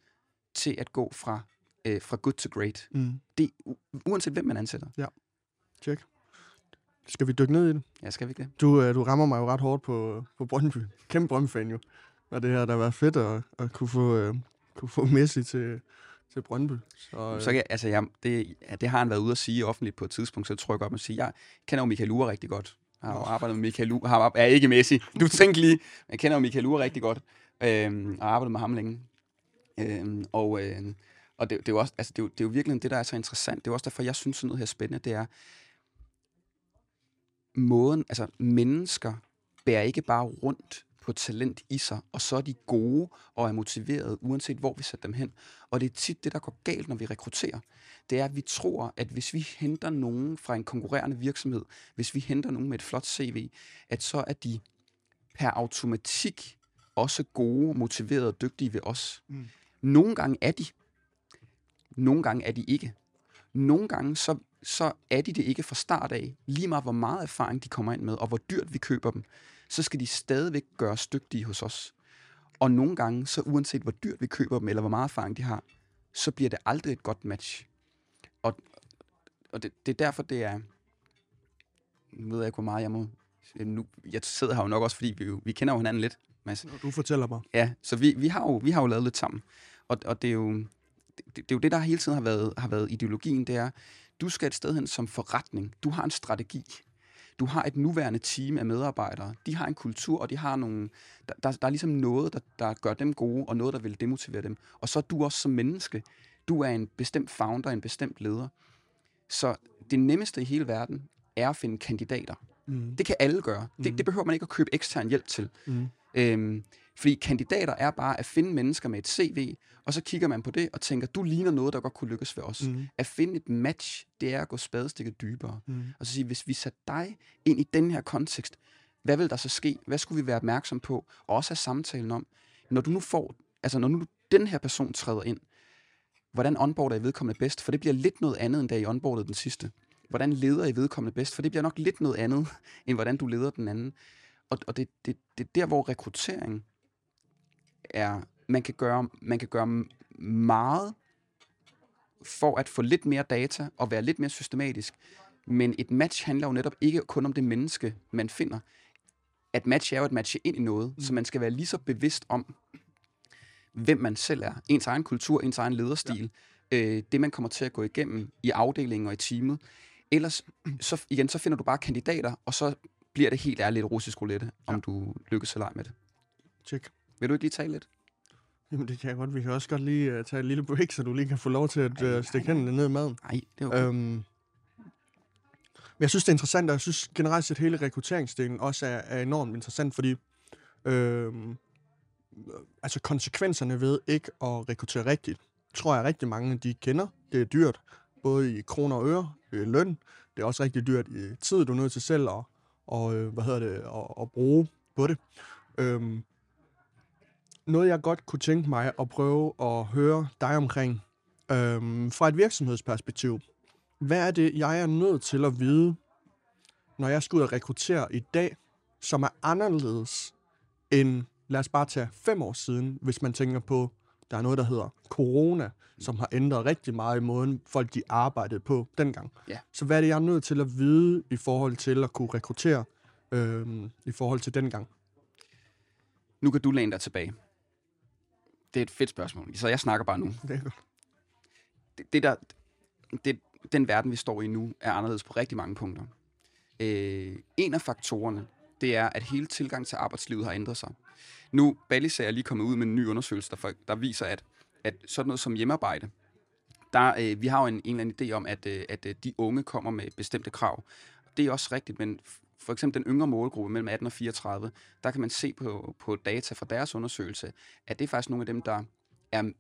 Speaker 1: til at gå fra, øh, fra good to great.
Speaker 2: Mm.
Speaker 1: Det, uanset hvem man ansætter.
Speaker 2: Check. Skal vi dykke ned i det?
Speaker 1: Ja, skal vi det?
Speaker 2: Du, øh, du rammer mig jo ret hårdt på, på Brøndby. Kæmpe Brøndby-fan jo. Og det her, der var fedt at, at kunne få, øh, kunne få Messi til, til Brøndby. Så, øh,
Speaker 1: Så kan altså, jeg, det, ja, det har han været ude at sige offentligt på et tidspunkt, så tror jeg godt, man siger, jeg kender jo Michael Ure rigtig godt. Jeg har jo arbejdet med Michael Ure. Har, er ikke Messi. Du tænker lige. Jeg kender jo Michael Ure rigtig godt. Øhm, og har arbejdet med ham længe. Øhm, og øh, og det, det, er jo også, altså, det, er jo, det er jo virkelig det, der er så interessant. Det er jo også derfor, jeg synes, sådan noget her er spændende. Det er måden, altså mennesker bærer ikke bare rundt på talent i sig, og så er de gode og er motiverede, uanset hvor vi sætter dem hen. Og det er tit det, der går galt, når vi rekrutterer. Det er, at vi tror, at hvis vi henter nogen fra en konkurrerende virksomhed, hvis vi henter nogen med et flot CV, at så er de per automatik også gode, motiverede og dygtige ved os.
Speaker 2: Mm.
Speaker 1: Nogle gange er de. Nogle gange er de ikke. Nogle gange så, så er de det ikke fra start af. Lige meget hvor meget erfaring de kommer ind med, og hvor dyrt vi køber dem, så skal de stadigvæk gøres dygtige hos os. Og nogle gange, så uanset hvor dyrt vi køber dem, eller hvor meget erfaring de har, så bliver det aldrig et godt match. Og, og det, det er derfor, det er... Nu ved jeg ikke, hvor meget jeg må... Nu, jeg sidder her jo nok også, fordi vi, jo, vi kender jo hinanden lidt, Mads.
Speaker 2: Du fortæller mig.
Speaker 1: Ja, så vi, vi, har jo, vi har jo lavet lidt sammen. Og, og det, er jo, det, det er jo det, der hele tiden har været, har været ideologien, det er, du skal et sted hen som forretning. Du har en strategi. Du har et nuværende team af medarbejdere. De har en kultur, og de har nogle... Der, der, der er ligesom noget, der, der gør dem gode, og noget, der vil demotivere dem. Og så er du også som menneske. Du er en bestemt founder, en bestemt leder. Så det nemmeste i hele verden er at finde kandidater.
Speaker 2: Mm.
Speaker 1: Det kan alle gøre.
Speaker 2: Mm.
Speaker 1: Det, det behøver man ikke at købe ekstern hjælp til.
Speaker 2: Mm.
Speaker 1: Øhm, fordi kandidater er bare at finde mennesker med et CV, og så kigger man på det og tænker, du ligner noget, der godt kunne lykkes ved os. Mm. At finde et match, det er at gå spadestikket dybere.
Speaker 2: Mm.
Speaker 1: Og så sige, hvis vi satte dig ind i den her kontekst, hvad vil der så ske? Hvad skulle vi være opmærksom på? Og også have samtalen om, når du nu får, altså når nu den her person træder ind, hvordan onboarder I vedkommende bedst? For det bliver lidt noget andet, end da I onboardede den sidste. Hvordan leder I vedkommende bedst? For det bliver nok lidt noget andet, end hvordan du leder den anden. Og, og det, det, det er der, hvor rekruttering er, man kan gøre, man kan gøre meget for at få lidt mere data og være lidt mere systematisk. Men et match handler jo netop ikke kun om det menneske, man finder. At match er jo at matche ind i noget, mm. så man skal være lige så bevidst om, hvem man selv er. Ens egen kultur, ens egen lederstil. Ja. Øh, det, man kommer til at gå igennem i afdelingen og i teamet. Ellers, så, igen, så finder du bare kandidater, og så bliver det helt ærligt russisk roulette, om
Speaker 2: Ja.
Speaker 1: du lykkes eller ej med det.
Speaker 2: Check.
Speaker 1: Vil du ikke lige tale lidt?
Speaker 2: Jamen, det kan jeg godt. Vi kan også godt lige uh, tage et lille break, så du lige kan få lov til at uh, stikke hænderne ned i maden.
Speaker 1: Nej, det er okay.
Speaker 2: Øhm, men jeg synes, det er interessant, og jeg synes generelt set, hele rekrutteringsdelen også er, er enormt interessant, fordi øhm, altså konsekvenserne ved ikke at rekruttere rigtigt, tror jeg rigtig mange, de kender. Det er dyrt, både i kroner og øre, det er løn, det er også rigtig dyrt i tid, du er nødt til selv at, og, øh, hvad hedder det, at, at bruge på det. Øhm, noget, jeg godt kunne tænke mig at prøve at høre dig omkring, øhm, fra et virksomhedsperspektiv. Hvad er det, jeg er nødt til at vide, når jeg skal ud og rekruttere i dag, som er anderledes end, lad os bare tage fem år siden, hvis man tænker på, der er noget, der hedder corona, som har ændret rigtig meget i måden, folk de arbejdede på dengang.
Speaker 1: Ja.
Speaker 2: Så hvad er det, jeg er nødt til at vide i forhold til at kunne rekruttere øhm, i forhold til dengang?
Speaker 1: Nu kan du læne dig tilbage. Det er et fedt spørgsmål, så jeg snakker bare nu.
Speaker 2: Det er godt.
Speaker 1: det, det der, det, den verden, vi står i nu, er anderledes på rigtig mange punkter. Øh, en af faktorerne, det er, at hele tilgang til arbejdslivet har ændret sig. Nu, Ballis er lige kommet ud med en ny undersøgelse, der, for, der viser, at, at sådan noget som hjemmearbejde, der, øh, vi har jo en, en eller anden idé om, at, øh, at øh, de unge kommer med bestemte krav. Det er også rigtigt, men for eksempel den yngre målgruppe mellem 18 og 34, der kan man se på, på data fra deres undersøgelse, at det er faktisk nogle af dem, der er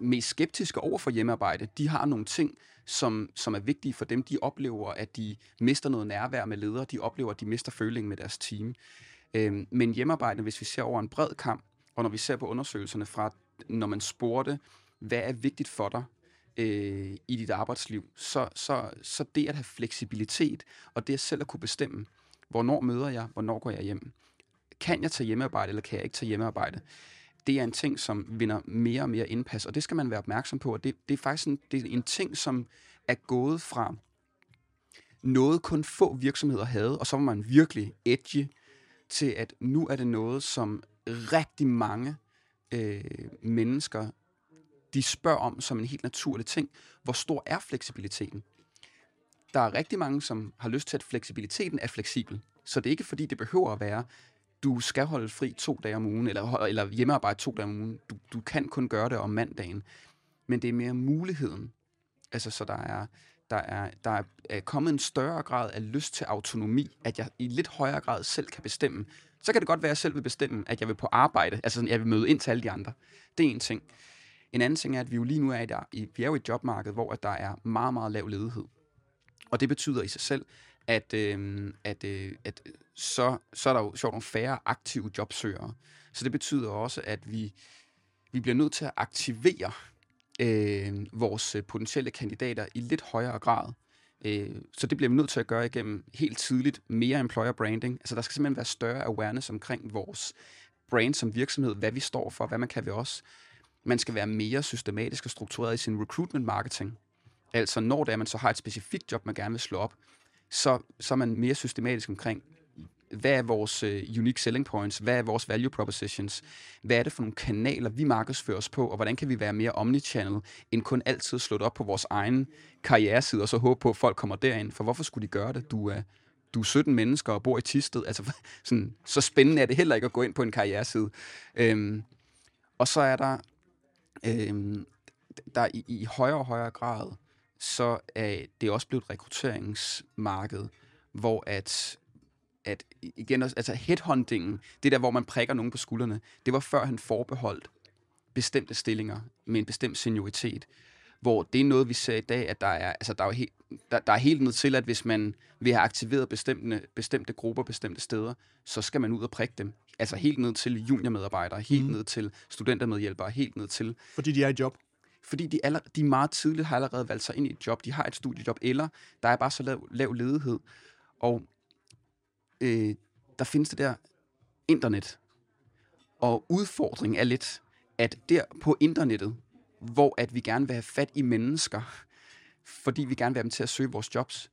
Speaker 1: mest skeptiske over for hjemmearbejde. De har nogle ting, som, som er vigtige for dem. De oplever, at de mister noget nærvær med ledere. De oplever, at de mister følingen med deres team. Øhm, men hjemmearbejde, hvis vi ser over en bred kamp, og når vi ser på undersøgelserne fra, når man spurgte, hvad er vigtigt for dig øh, i dit arbejdsliv, så, så, så det at have fleksibilitet, og det at selv at kunne bestemme, hvornår møder jeg, hvornår går jeg hjem. Kan jeg tage hjemmearbejde, eller kan jeg ikke tage hjemmearbejde? Det er en ting, som vinder mere og mere indpas, og det skal man være opmærksom på, og det, det er faktisk en, det er en ting, som er gået fra noget kun få virksomheder havde, og så var man virkelig edgy, til at nu er det noget, som rigtig mange øh, mennesker, de spørger om som en helt naturlig ting. Hvor stor er fleksibiliteten? Der er rigtig mange, som har lyst til, at fleksibiliteten er fleksibel. Så det er ikke fordi, det behøver at være, du skal holde fri to dage om ugen, eller, eller hjemmearbejde to dage om ugen. Du, du kan kun gøre det om mandagen. Men det er mere muligheden. Altså, så der er, der er, der er kommet en større grad af lyst til autonomi, at jeg i lidt højere grad selv kan bestemme. Så kan det godt være, at jeg selv vil bestemme, at jeg vil på arbejde, altså sådan, jeg vil møde ind til alle de andre. Det er en ting. En anden ting er, at vi jo lige nu er i, der, i, vi er jo i et jobmarked, hvor at der er meget, meget lav ledighed. Og det betyder i sig selv, at, øh, at, øh, at så, så er der jo sjovt nogle færre aktive jobsøgere. Så det betyder også, at vi, vi bliver nødt til at aktivere øhm, øh, vores potentielle kandidater i lidt højere grad. Øh, så det bliver vi nødt til at gøre igennem helt tidligt mere employer branding. Altså der skal simpelthen være større awareness omkring vores brand som virksomhed, hvad vi står for, hvad man kan ved os. Man skal være mere systematisk og struktureret i sin recruitment marketing. Altså når det er, man så har et specifikt job, man gerne vil slå op, så, så er man mere systematisk omkring, hvad er vores øh, unique selling points, hvad er vores value propositions, hvad er det for nogle kanaler, vi markedsfører os på, og hvordan kan vi være mere omnichannel, end kun altid slået op på vores egen karriereside, og så håbe på, at folk kommer derind. For hvorfor skulle de gøre det? Du er, du er 17 mennesker og bor i Tisted. Altså, sådan, så spændende er det heller ikke at gå ind på en karriereside. Øhm, og så er der, øhm, der i, i højere og højere grad, så er det også blevet et rekrutteringsmarked, hvor at at igen, altså headhuntingen, det der, hvor man prikker nogen på skuldrene, det var før han forbeholdt bestemte stillinger med en bestemt senioritet. Hvor det er noget, vi ser i dag, at der er, altså der er, helt, der, der er helt ned til, at hvis man vil have aktiveret bestemte, bestemte grupper, bestemte steder, så skal man ud og prikke dem. Altså helt ned til juniormedarbejdere, helt mm. ned til studentermedhjælpere, helt ned til...
Speaker 2: Fordi de er i job?
Speaker 1: Fordi de, aller, de meget tidligt har allerede valgt sig ind i et job. De har et studiejob, eller der er bare så lav, lav ledighed. Og øh, der findes det der internet. Og udfordringen er lidt, at der på internettet, hvor at vi gerne vil have fat i mennesker, fordi vi gerne vil have dem til at søge vores jobs,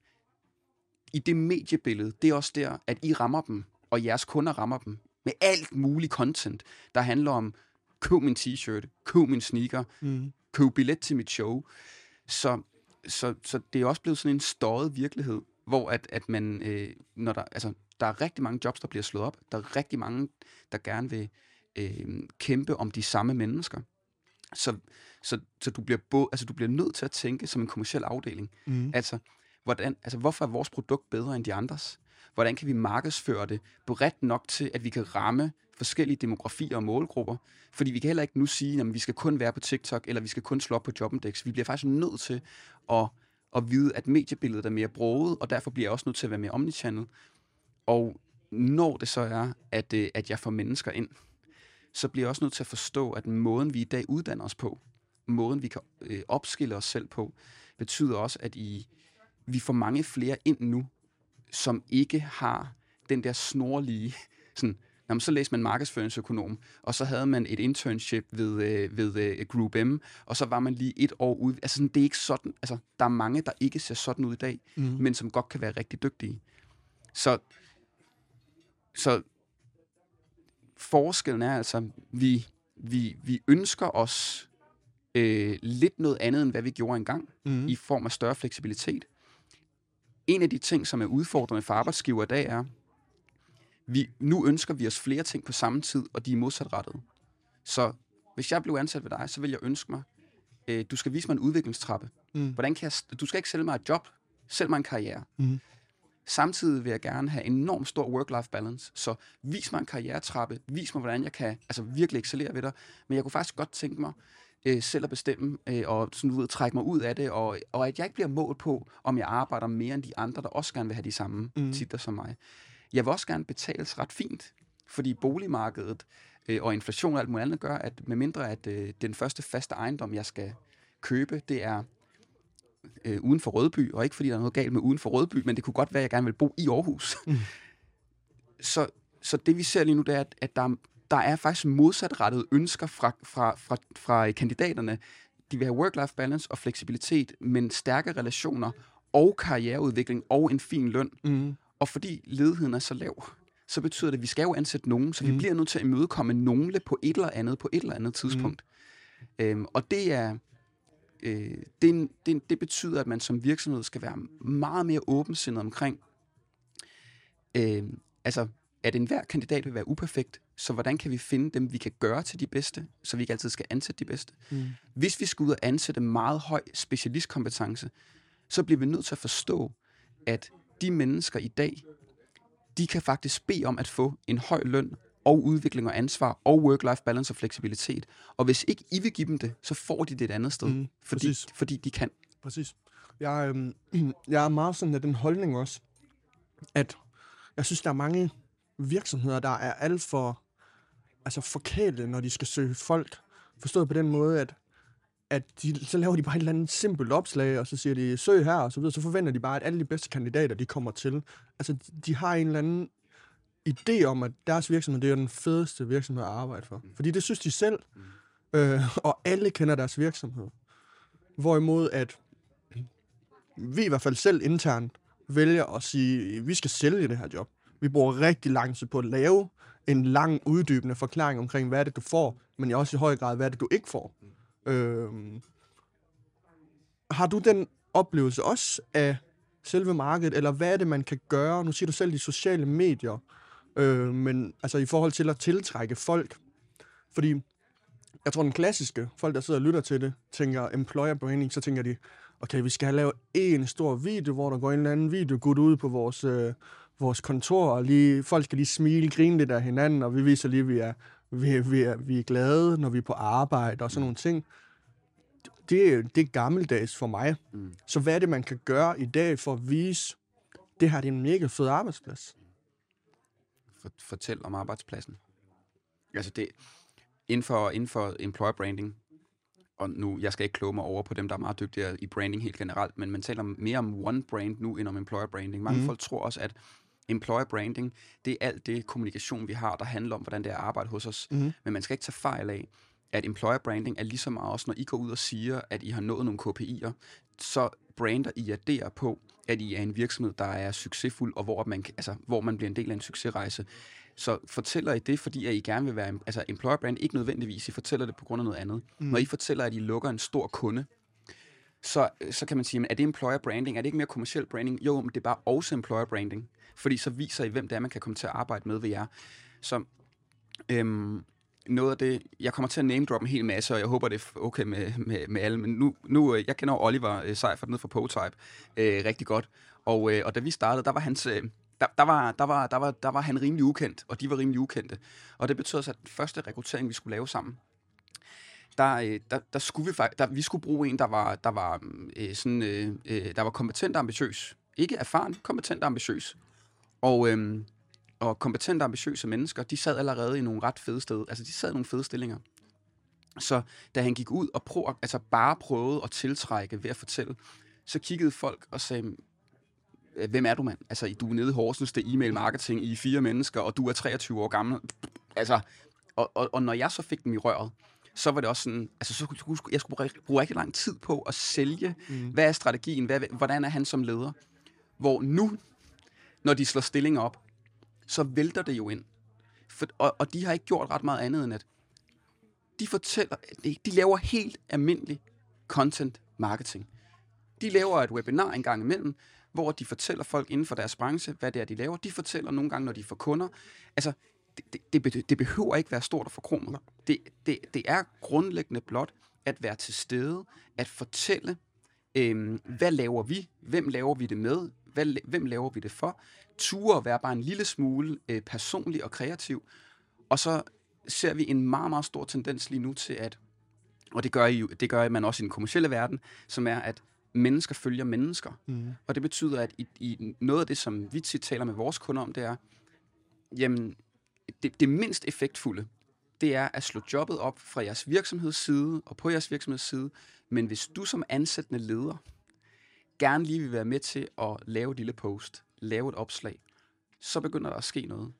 Speaker 1: i det mediebillede, det er også der, at I rammer dem, og jeres kunder rammer dem, med alt muligt content, der handler om, køb min t-shirt, køb min sneaker, mm køb billet til mit show. Så, så, så det er også blevet sådan en støjet virkelighed, hvor at, at man, øh, når der, altså, der er rigtig mange jobs, der bliver slået op. Der er rigtig mange, der gerne vil øh, kæmpe om de samme mennesker. Så, så, så du, bliver både, altså, du bliver nødt til at tænke som en kommersiel afdeling. Mm. Altså, hvordan, altså, hvorfor er vores produkt bedre end de andres? Hvordan kan vi markedsføre det bredt nok til, at vi kan ramme forskellige demografier og målgrupper? Fordi vi kan heller ikke nu sige, at vi skal kun være på TikTok, eller vi skal kun slå op på Jobindex. Vi bliver faktisk nødt til at, at vide, at mediebilledet er mere broget, og derfor bliver jeg også nødt til at være mere omnichannel. Og når det så er, at, øh, at jeg får mennesker ind, så bliver jeg også nødt til at forstå, at måden, vi i dag uddanner os på, måden, vi kan øh, opskille os selv på, betyder også, at I, vi får mange flere ind nu, som ikke har den der snorlige, sådan, Jamen, så læste man markedsføringsøkonom, og så havde man et internship ved, øh, ved øh, Group M, og så var man lige et år ude. Altså, sådan, det er ikke sådan, altså, der er mange, der ikke ser sådan ud i dag, mm. men som godt kan være rigtig dygtige. Så så forskellen er altså, vi, vi, vi ønsker os øh, lidt noget andet, end hvad vi gjorde engang, mm. i form af større fleksibilitet. En af de ting, som er udfordrende for arbejdsgiver i dag, er, vi, nu ønsker vi os flere ting på samme tid, og de er modsatrettede. Så hvis jeg blev ansat ved dig, så vil jeg ønske mig, øh, du skal vise mig en udviklingstrappe. Mm. Hvordan kan jeg, du skal ikke sælge mig et job, sælg mig en karriere. Mm. Samtidig vil jeg gerne have enormt stor work-life balance. Så vis mig en karrieretrappe, vis mig, hvordan jeg kan altså, virkelig excellere ved dig. Men jeg kunne faktisk godt tænke mig, øh, selv at bestemme, øh, og sådan, du ved, trække mig ud af det, og, og at jeg ikke bliver målt på, om jeg arbejder mere end de andre, der også gerne vil have de samme mm. titler som mig. Jeg vil også gerne betales ret fint, fordi boligmarkedet øh, og inflation og alt muligt andet gør, at med mindre at øh, den første faste ejendom, jeg skal købe, det er øh, uden for Rødby, og ikke fordi der er noget galt med uden for Rødby, men det kunne godt være, at jeg gerne vil bo i Aarhus. Mm. så, så det vi ser lige nu, det er, at, at der, der er faktisk modsatrettede ønsker fra, fra, fra, fra kandidaterne. De vil have work-life balance og fleksibilitet, men stærke relationer og karriereudvikling og en fin løn. Mm. Og fordi ledigheden er så lav, så betyder det, at vi skal jo ansætte nogen, så vi mm. bliver nødt til at imødekomme nogle på et eller andet på et eller andet tidspunkt. Mm. Øhm, og det er, øh, det, det, det betyder, at man som virksomhed skal være meget mere åbensindet omkring, øh, altså at enhver kandidat vil være uperfekt, så hvordan kan vi finde dem, vi kan gøre til de bedste, så vi ikke altid skal ansætte de bedste. Mm. Hvis vi skal ud og ansætte meget høj specialistkompetence, så bliver vi nødt til at forstå, at de mennesker i dag, de kan faktisk bede om at få en høj løn og udvikling og ansvar og work-life balance og fleksibilitet. Og hvis ikke I vil give dem det, så får de det et andet sted, mm, fordi, fordi de kan.
Speaker 2: Præcis. Jeg, øh, jeg er meget sådan af den holdning også, at jeg synes, der er mange virksomheder, der er alt for altså forkælet, når de skal søge folk. Forstået på den måde, at, at de, så laver de bare et eller andet simpelt opslag, og så siger de, søg her, og så videre. Så forventer de bare, at alle de bedste kandidater, de kommer til. Altså, de har en eller anden idé om, at deres virksomhed, det er den fedeste virksomhed at arbejde for. Fordi det synes de selv, øh, og alle kender deres virksomhed. Hvorimod at vi i hvert fald selv internt vælger at sige, vi skal sælge det her job. Vi bruger rigtig lang tid på at lave en lang, uddybende forklaring omkring, hvad er det, du får, men også i høj grad, hvad er det, du ikke får. Øh, har du den oplevelse også af selve markedet, eller hvad er det, man kan gøre? Nu siger du selv de sociale medier. Øh, men altså i forhold til at tiltrække folk. Fordi jeg tror, den klassiske, folk der sidder og lytter til det, tænker employer branding, så tænker de, okay, vi skal have lavet en stor video, hvor der går en eller anden video gut ud på vores, øh, vores kontor, og lige, folk skal lige smile, grine lidt af hinanden, og vi viser lige, at vi er, vi, vi er, vi er glade, når vi er på arbejde og sådan nogle ting. Det, det er gammeldags for mig. Mm. Så hvad er det, man kan gøre i dag for at vise, det her det er en mega fed arbejdsplads?
Speaker 1: for, fortæl om arbejdspladsen. Altså det, inden for, inden for employer branding, og nu, jeg skal ikke kloge mig over på dem, der er meget dygtige i branding helt generelt, men man taler mere om one brand nu, end om employer branding. Mange mm. folk tror også, at employer branding, det er alt det kommunikation, vi har, der handler om, hvordan det er at arbejde hos os. Mm. Men man skal ikke tage fejl af, at employer branding er lige så meget også, når I går ud og siger, at I har nået nogle KPI'er, så brander I jer på, at I er en virksomhed, der er succesfuld, og hvor man, altså, hvor man bliver en del af en succesrejse. Så fortæller I det, fordi at I gerne vil være, altså employer brand, ikke nødvendigvis, I fortæller det på grund af noget andet. Mm. Når I fortæller, at I lukker en stor kunde, så, så kan man sige, er det employer branding? Er det ikke mere kommersiel branding? Jo, men det er bare også employer branding. Fordi så viser I, hvem det er, man kan komme til at arbejde med ved jer. Så øhm, noget af det, jeg kommer til at name drop en hel masse, og jeg håber, det er okay med, med, med alle, men nu, nu øh, jeg kender Oliver øh, Seifert ned fra Potype øh, rigtig godt, og, øh, og da vi startede, der var hans... Øh, der, der, var, der, var, der, var, der var han rimelig ukendt, og de var rimelig ukendte. Og det betød så, at den første rekruttering, vi skulle lave sammen, der, øh, der, der skulle vi faktisk, der, vi skulle bruge en, der var, der var, øh, sådan, øh, der var kompetent og ambitiøs. Ikke erfaren, kompetent og ambitiøs. Og, øh, og kompetente, ambitiøse mennesker, de sad allerede i nogle ret fede steder. Altså, de sad i nogle fede stillinger. Så da han gik ud og prøv, altså bare prøvede at tiltrække ved at fortælle, så kiggede folk og sagde, hvem er du, mand? Altså, du er nede i Horsens, det e-mail marketing i fire mennesker, og du er 23 år gammel. Altså, og, og, og når jeg så fik dem i røret, så var det også sådan, altså så skulle jeg skulle bruge rigtig lang tid på at sælge, mm. hvad er strategien, hvad, hvordan er han som leder? Hvor nu, når de slår stillinger op, så vælter det jo ind. For, og, og de har ikke gjort ret meget andet end at de fortæller, de, de laver helt almindelig content marketing. De laver et webinar en gang imellem, hvor de fortæller folk inden for deres branche, hvad det er, de laver. De fortæller nogle gange, når de får kunder. Altså, det, det, det behøver ikke være stort og forkromet. Det, det, det er grundlæggende blot at være til stede, at fortælle, øhm, hvad laver vi, hvem laver vi det med, hvad, hvem laver vi det for? Ture at være bare en lille smule øh, personlig og kreativ. Og så ser vi en meget, meget stor tendens lige nu til, at, og det gør, I, jo- det gør man også i den kommercielle verden, som er, at mennesker følger mennesker.
Speaker 2: Mm.
Speaker 1: Og det betyder, at i, i noget af det, som vi tit taler med vores kunder om, det er, jamen, det, det mindst effektfulde, det er at slå jobbet op fra jeres virksomhedsside og på jeres virksomhedsside. Men hvis du som ansættende leder gerne lige vil være med til at lave et lille post, lave et opslag, så begynder der at ske noget.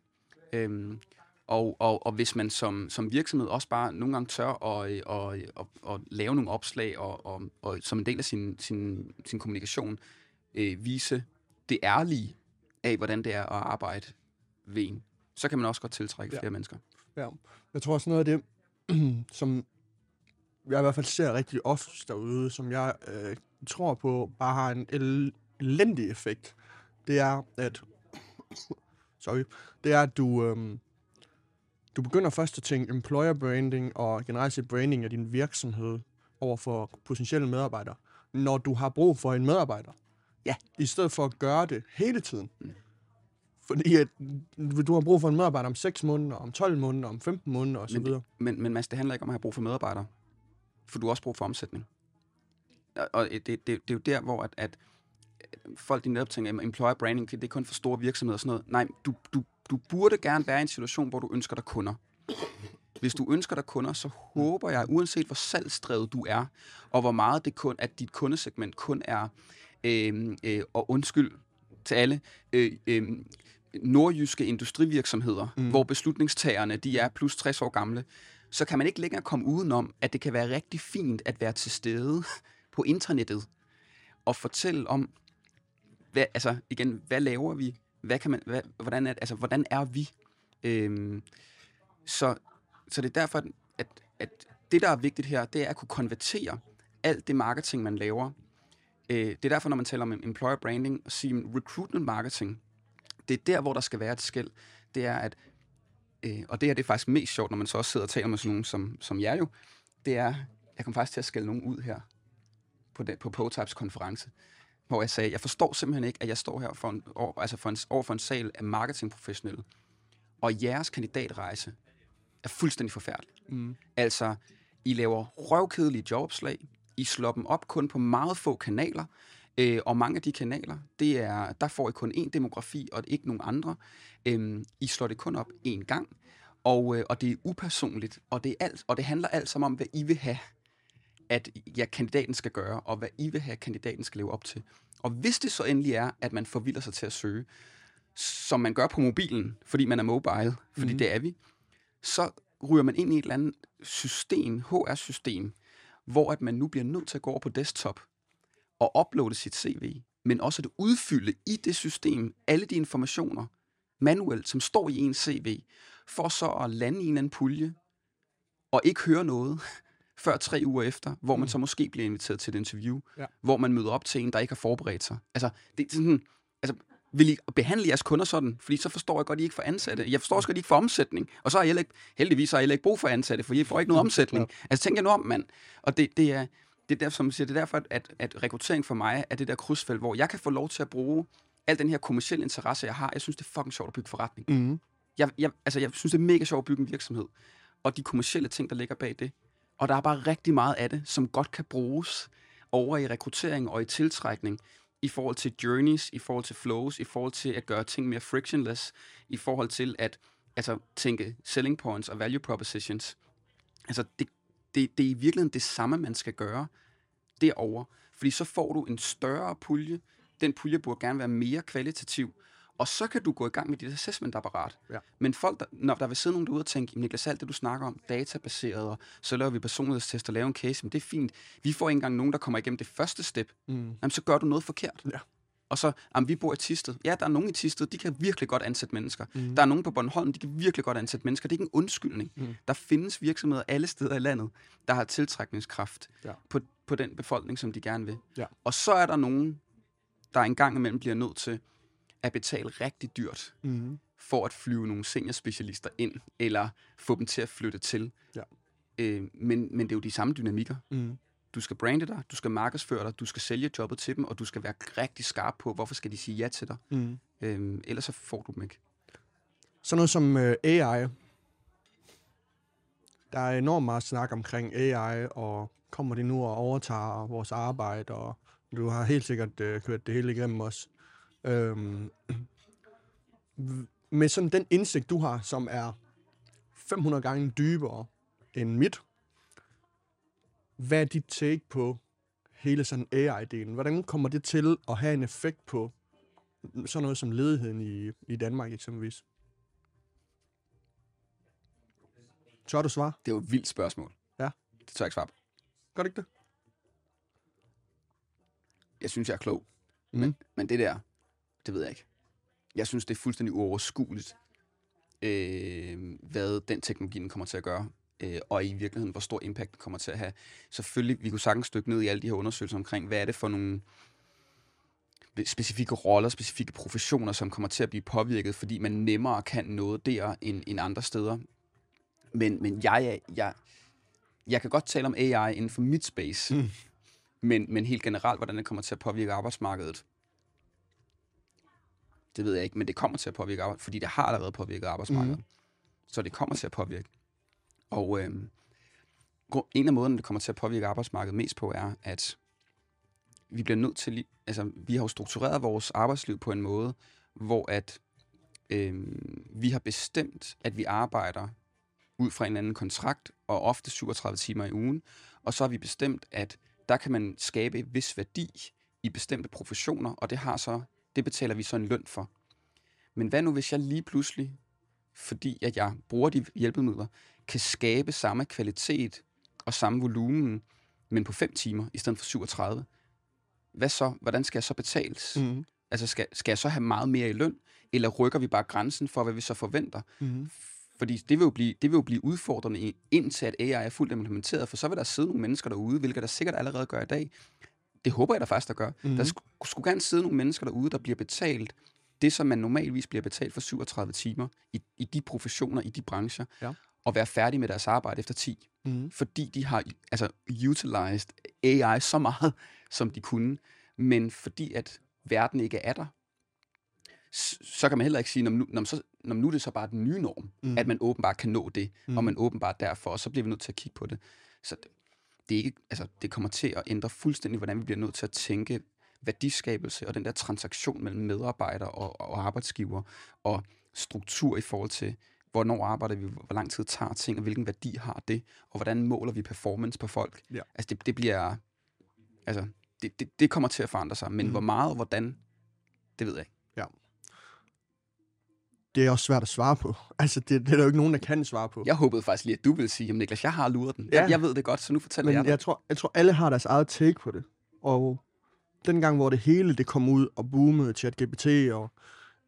Speaker 1: Øhm, og, og, og hvis man som, som virksomhed også bare nogle gange tør at, at, at, at, at lave nogle opslag og, og, og som en del af sin, sin, sin kommunikation øh, vise det ærlige af, hvordan det er at arbejde ved en, så kan man også godt tiltrække
Speaker 2: Ja.
Speaker 1: flere mennesker.
Speaker 2: Ja. Jeg tror også noget af det, som jeg i hvert fald ser rigtig ofte derude, som jeg øh, tror på bare har en el- elendig effekt, det er, at sorry, det er, at du, øhm, du begynder først at tænke employer branding og generelt set branding af din virksomhed over for potentielle medarbejdere, når du har brug for en medarbejder.
Speaker 1: Ja.
Speaker 2: I stedet for at gøre det hele tiden. Fordi at du har brug for en medarbejder om 6 måneder, om 12 måneder, om 15 måneder osv.
Speaker 1: Men, men, men Mads, det handler ikke om at have brug for medarbejdere. For du har også brug for omsætning. Og- det, det, det er jo der, hvor at, at folk de netop tænker, at employer branding, det er kun for store virksomheder og sådan noget. Nej, du, du, du burde gerne være i en situation, hvor du ønsker dig kunder. Hvis du ønsker dig kunder, så håber jeg, uanset hvor salgsdrevet du er, og hvor meget det kun, at dit kundesegment kun er, øh, øh, og undskyld til alle, øh, øh, nordjyske industrivirksomheder, mm. hvor beslutningstagerne de er plus 60 år gamle, så kan man ikke længere komme udenom, at det kan være rigtig fint at være til stede på internettet og fortælle om, hvad, altså igen, hvad laver vi? Hvad kan man, hvad, hvordan, er, altså, hvordan er vi? Øhm, så, så det er derfor, at, at det, der er vigtigt her, det er at kunne konvertere alt det marketing, man laver. Øh, det er derfor, når man taler om employer branding, og sige recruitment marketing, det er der, hvor der skal være et skæld. Det er, at øh, og det her det er faktisk mest sjovt, når man så også sidder og taler med sådan nogen som, som jer jo, det er, jeg kommer faktisk til at skælde nogen ud her på, den, på Protypes konference, hvor jeg sagde, jeg forstår simpelthen ikke, at jeg står her for en, over, altså for en, over for en sal af marketingprofessionelle, og jeres kandidatrejse er fuldstændig forfærdelig.
Speaker 2: Mm.
Speaker 1: Altså, I laver røvkedelige jobopslag, I slår dem op kun på meget få kanaler, øh, og mange af de kanaler, det er, der får I kun én demografi, og ikke nogen andre. Øhm, I slår det kun op én gang, og, øh, og det er upersonligt, og det, er alt, og det handler alt sammen om, hvad I vil have, at ja, kandidaten skal gøre, og hvad I vil have, kandidaten skal leve op til. Og hvis det så endelig er, at man forvilder sig til at søge, som man gør på mobilen, fordi man er mobile, fordi
Speaker 2: Mhm.
Speaker 1: mm. det er vi, så ryger man ind i et eller andet system, HR-system, hvor at man nu bliver nødt til at gå over på desktop og uploade sit CV, men også at udfylde i det system alle de informationer manuelt, som står i en CV, for så at lande i en anden pulje og ikke høre noget før tre uger efter, hvor man
Speaker 2: Mm.
Speaker 1: så måske bliver inviteret til et interview,
Speaker 2: Ja.
Speaker 1: hvor man møder op til en, der ikke har forberedt sig. Altså, det er sådan, altså, vil I behandle jeres kunder sådan? Fordi så forstår jeg godt, at I ikke får ansatte. Jeg forstår også godt, at I ikke får omsætning. Og så har jeg ikke, heldigvis har jeg ikke brug for ansatte, for I får ikke noget omsætning. Altså tænk jer nu om, mand. Og det, det er, det er derfor, som siger, det er derfor, at, at rekruttering for mig er det der krydsfelt, hvor jeg kan få lov til at bruge al den her kommersielle interesse, jeg har. Jeg synes, det er fucking sjovt at bygge forretning.
Speaker 2: Mm.
Speaker 1: Jeg, jeg, altså, jeg synes, det er mega sjovt at bygge en virksomhed. Og de kommercielle ting, der ligger bag det. Og der er bare rigtig meget af det, som godt kan bruges over i rekruttering og i tiltrækning, i forhold til journeys, i forhold til flows, i forhold til at gøre ting mere frictionless, i forhold til at altså, tænke selling points og value propositions. Altså, det, det, det er i virkeligheden det samme, man skal gøre derover, fordi så får du en større pulje. Den pulje burde gerne være mere kvalitativ, og så kan du gå i gang med dit assessment-apparat.
Speaker 2: Ja.
Speaker 1: Men folk, der, når der vil sidde nogen derude og tænke, "Jamen, Niklas, alt det du snakker om, databaseret, og så laver vi personlighedstest og laver en case, men det er fint. Vi får ikke engang nogen, der kommer igennem det første step.
Speaker 2: Mm.
Speaker 1: Jamen, så gør du noget forkert.
Speaker 2: Ja.
Speaker 1: Og så, jamen, vi bor i Tisted. Ja, der er nogen i Tisted, de kan virkelig godt ansætte mennesker.
Speaker 2: Mm.
Speaker 1: Der er nogen på Bornholm, de kan virkelig godt ansætte mennesker. Det er ikke en undskyldning.
Speaker 2: Mm.
Speaker 1: Der findes virksomheder alle steder i landet, der har tiltrækningskraft
Speaker 2: Ja.
Speaker 1: på, på den befolkning, som de gerne vil.
Speaker 2: Ja.
Speaker 1: Og så er der nogen, der engang imellem bliver nødt til at betale rigtig dyrt
Speaker 2: Mm.
Speaker 1: for at flyve nogle seniorspecialister ind, eller få dem til at flytte til.
Speaker 2: Ja.
Speaker 1: Øh, men, men det er jo de samme dynamikker.
Speaker 2: Mm.
Speaker 1: Du skal brande dig, du skal markedsføre dig, du skal sælge jobbet til dem, og du skal være rigtig skarp på, hvorfor skal de sige ja til dig.
Speaker 2: Mm.
Speaker 1: Øhm, ellers så får du dem ikke.
Speaker 2: Sådan noget som øh, AI. Der er enormt meget snak omkring AI, og kommer de nu og overtager vores arbejde, og du har helt sikkert øh, kørt det hele igennem os. Øhm, med sådan den indsigt, du har, som er 500 gange dybere end mit, hvad er dit take på hele sådan AI-delen? Hvordan kommer det til at have en effekt på sådan noget som ledigheden i, i Danmark eksempelvis? Tør du svare?
Speaker 1: Det er jo et vildt spørgsmål.
Speaker 2: Ja.
Speaker 1: Det tør jeg ikke svare på.
Speaker 2: Gør det ikke det?
Speaker 1: Jeg synes, jeg er klog.
Speaker 2: Mm.
Speaker 1: Men, men det der, det ved jeg ikke. Jeg synes, det er fuldstændig uoverskueligt, øh, hvad den teknologi den kommer til at gøre, øh, og i virkeligheden, hvor stor impact den kommer til at have. Selvfølgelig, vi kunne sagtens stykke ned i alle de her undersøgelser omkring, hvad er det for nogle specifikke roller, specifikke professioner, som kommer til at blive påvirket, fordi man nemmere kan noget der end, end andre steder. Men, men jeg, jeg, jeg kan godt tale om AI inden for mit space,
Speaker 2: mm.
Speaker 1: men, men helt generelt, hvordan det kommer til at påvirke arbejdsmarkedet, det ved jeg ikke, men det kommer til at påvirke arbejdsmarkedet, fordi det har allerede påvirket arbejdsmarkedet. Mm. Så det kommer til at påvirke. Og gru- en af måderne, det kommer til at påvirke arbejdsmarkedet mest på, er, at vi bliver nødt til, altså vi har jo struktureret vores arbejdsliv på en måde, hvor at øhm, vi har bestemt, at vi arbejder ud fra en anden kontrakt, og ofte 37 timer i ugen, og så har vi bestemt, at der kan man skabe vis værdi i bestemte professioner, og det har så, det betaler vi så en løn for. Men hvad nu, hvis jeg lige pludselig, fordi at jeg bruger de hjælpemidler, kan skabe samme kvalitet og samme volumen, men på 5 timer i stedet for 37? Hvad så? Hvordan skal jeg så betales? Mm. Altså, skal, skal jeg så have meget mere i løn, eller rykker vi bare grænsen for, hvad vi så forventer?
Speaker 2: Mm.
Speaker 1: Fordi det vil jo blive, det vil jo blive udfordrende indtil, at AI er fuldt implementeret, for så vil der sidde nogle mennesker derude, hvilket der sikkert allerede gør i dag. Det håber jeg da faktisk, der gør.
Speaker 2: Mhm.
Speaker 1: Mm. Der skulle, skulle gerne sidde nogle mennesker derude, der bliver betalt det, som man normalvis bliver betalt for 37 timer i, i de professioner, i de brancher,
Speaker 2: Ja.
Speaker 1: og være færdige med deres arbejde efter 10.
Speaker 2: Mm.
Speaker 1: Fordi de har altså, utilized AI så meget, som de kunne, men fordi at verden ikke er der, så kan man heller ikke sige, når nu, når så, når nu er det så bare den nye norm,
Speaker 2: Mm.
Speaker 1: at man åbenbart kan nå det,
Speaker 2: Mm.
Speaker 1: mm. og man åbenbart derfor, og så bliver vi nødt til at kigge på det. Så det, ikke, altså, det kommer til at ændre fuldstændig, hvordan vi bliver nødt til at tænke værdiskabelse og den der transaktion mellem medarbejdere og, og arbejdsgiver, og struktur i forhold til, hvornår arbejder vi, hvor lang tid tager ting, og hvilken værdi har det, og hvordan måler vi performance på folk.
Speaker 2: Ja.
Speaker 1: Altså det, det bliver, altså det, det, det kommer til at forandre sig, men mm. hvor meget og hvordan, det ved jeg ikke.
Speaker 2: Det er også svært at svare på. Altså, det, det er der jo ikke nogen, der kan svare på.
Speaker 1: Jeg håbede faktisk lige, at du ville sige, jamen Niklas, jeg har luret den.
Speaker 2: Ja.
Speaker 1: Jeg, jeg ved det godt, så nu fortæller
Speaker 2: Men
Speaker 1: jeg dig.
Speaker 2: jeg tror, jeg tror, alle har deres eget take på det. Og den gang, hvor det hele det kom ud og boomede ChatGPT, og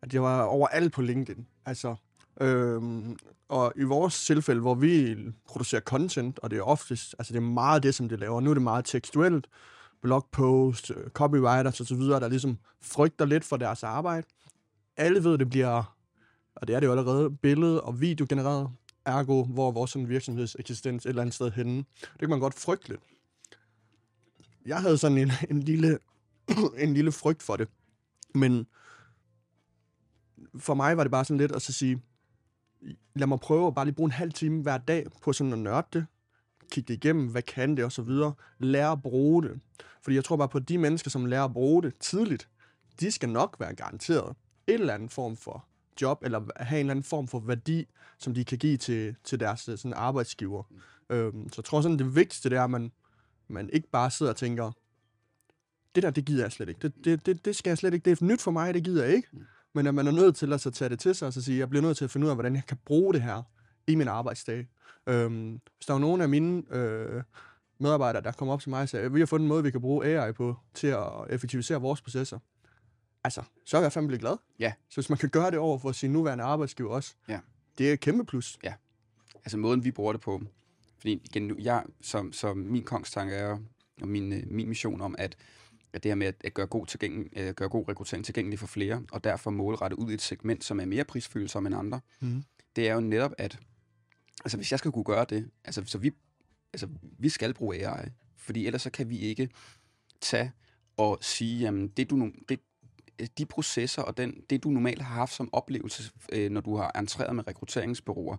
Speaker 2: at det var overalt på LinkedIn. Altså, øhm, og i vores tilfælde, hvor vi producerer content, og det er oftest, altså det er meget det, som det laver. Nu er det meget tekstuelt, blogpost, øh, copywriters osv., der ligesom frygter lidt for deres arbejde. Alle ved, det bliver, og det er det jo allerede, billede- og video genereret. Ergo, hvor er vores sådan virksomhedseksistens et eller andet sted henne. Det kan man godt frygte lidt. Jeg havde sådan en, en, lille, en lille frygt for det. Men for mig var det bare sådan lidt at så sige, lad mig prøve at bare lige bruge en halv time hver dag på sådan at nørde det. Kigge det igennem, hvad kan det og så videre. Lære at bruge det. Fordi jeg tror bare på, at de mennesker, som lærer at bruge det tidligt, de skal nok være garanteret et eller andet form for job, eller have en eller anden form for værdi, som de kan give til, til deres øh, sådan arbejdsgiver. Øhm, så jeg tror sådan, det vigtigste det er, at man, man ikke bare sidder og tænker, det der, det gider jeg slet ikke. Det, det, det, det skal jeg slet ikke. Det er nyt for mig, det gider jeg ikke. Men at man er nødt til altså at så tage det til sig og så sige, jeg bliver nødt til at finde ud af, hvordan jeg kan bruge det her i min arbejdsdag. Øhm, hvis der var nogen af mine øh, medarbejdere, der kom op til mig og siger, vi har fundet en måde, vi kan bruge AI på til at effektivisere vores processer. Altså, så er jeg fandme glad.
Speaker 1: Ja.
Speaker 2: Så hvis man kan gøre det over for sin nuværende arbejdsgiver også,
Speaker 1: Ja.
Speaker 2: det er et kæmpe plus.
Speaker 1: altså måden, vi bruger det på. Fordi igen, nu, jeg, som, som min kongstanke er, og min, øh, min mission om, at, at det her med at, at gøre, god tilgængel, øh, gøre god rekruttering tilgængelig for flere, og derfor målrette ud i et segment, som er mere prisfølsom end andre,
Speaker 2: Mhm.
Speaker 1: det er jo netop, at altså, hvis jeg skal kunne gøre det, altså, så vi, altså, vi skal bruge AI, Fordi ellers så kan vi ikke tage og sige, jamen det du nu, det, de processer og den, det du normalt har haft som oplevelse, øh, når du har entreret med rekrutteringsbyråer,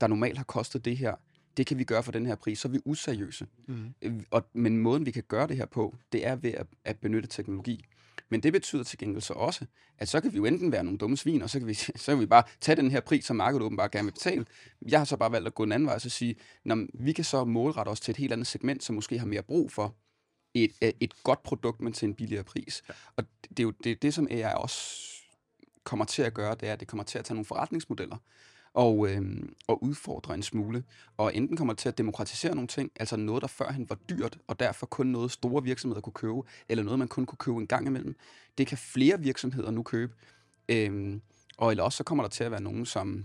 Speaker 1: der normalt har kostet det her, det kan vi gøre for den her pris, så er vi useriøse.
Speaker 2: Mm.
Speaker 1: Øh, Og, men måden, vi kan gøre det her på, det er ved at, at benytte teknologi. Men det betyder til gengæld så også, at så kan vi jo enten være nogle dumme svin, og så kan vi, så kan vi bare tage den her pris, som markedet åbenbart gerne vil betale. Jeg har så bare valgt at gå en anden vej og sige, at vi kan så målrette os til et helt andet segment, som måske har mere brug for et, øh, et godt produkt, men til en billigere pris. Ja. Og det er jo det, det, som AI også kommer til at gøre, det er, at det kommer til at tage nogle forretningsmodeller og, øh, og udfordre en smule. Og enten kommer det til at demokratisere nogle ting, altså noget, der førhen var dyrt, og derfor kun noget store virksomheder kunne købe, eller noget, man kun kunne købe en gang imellem. Det kan flere virksomheder nu købe. Øh, og eller også så kommer der til at være nogen, som,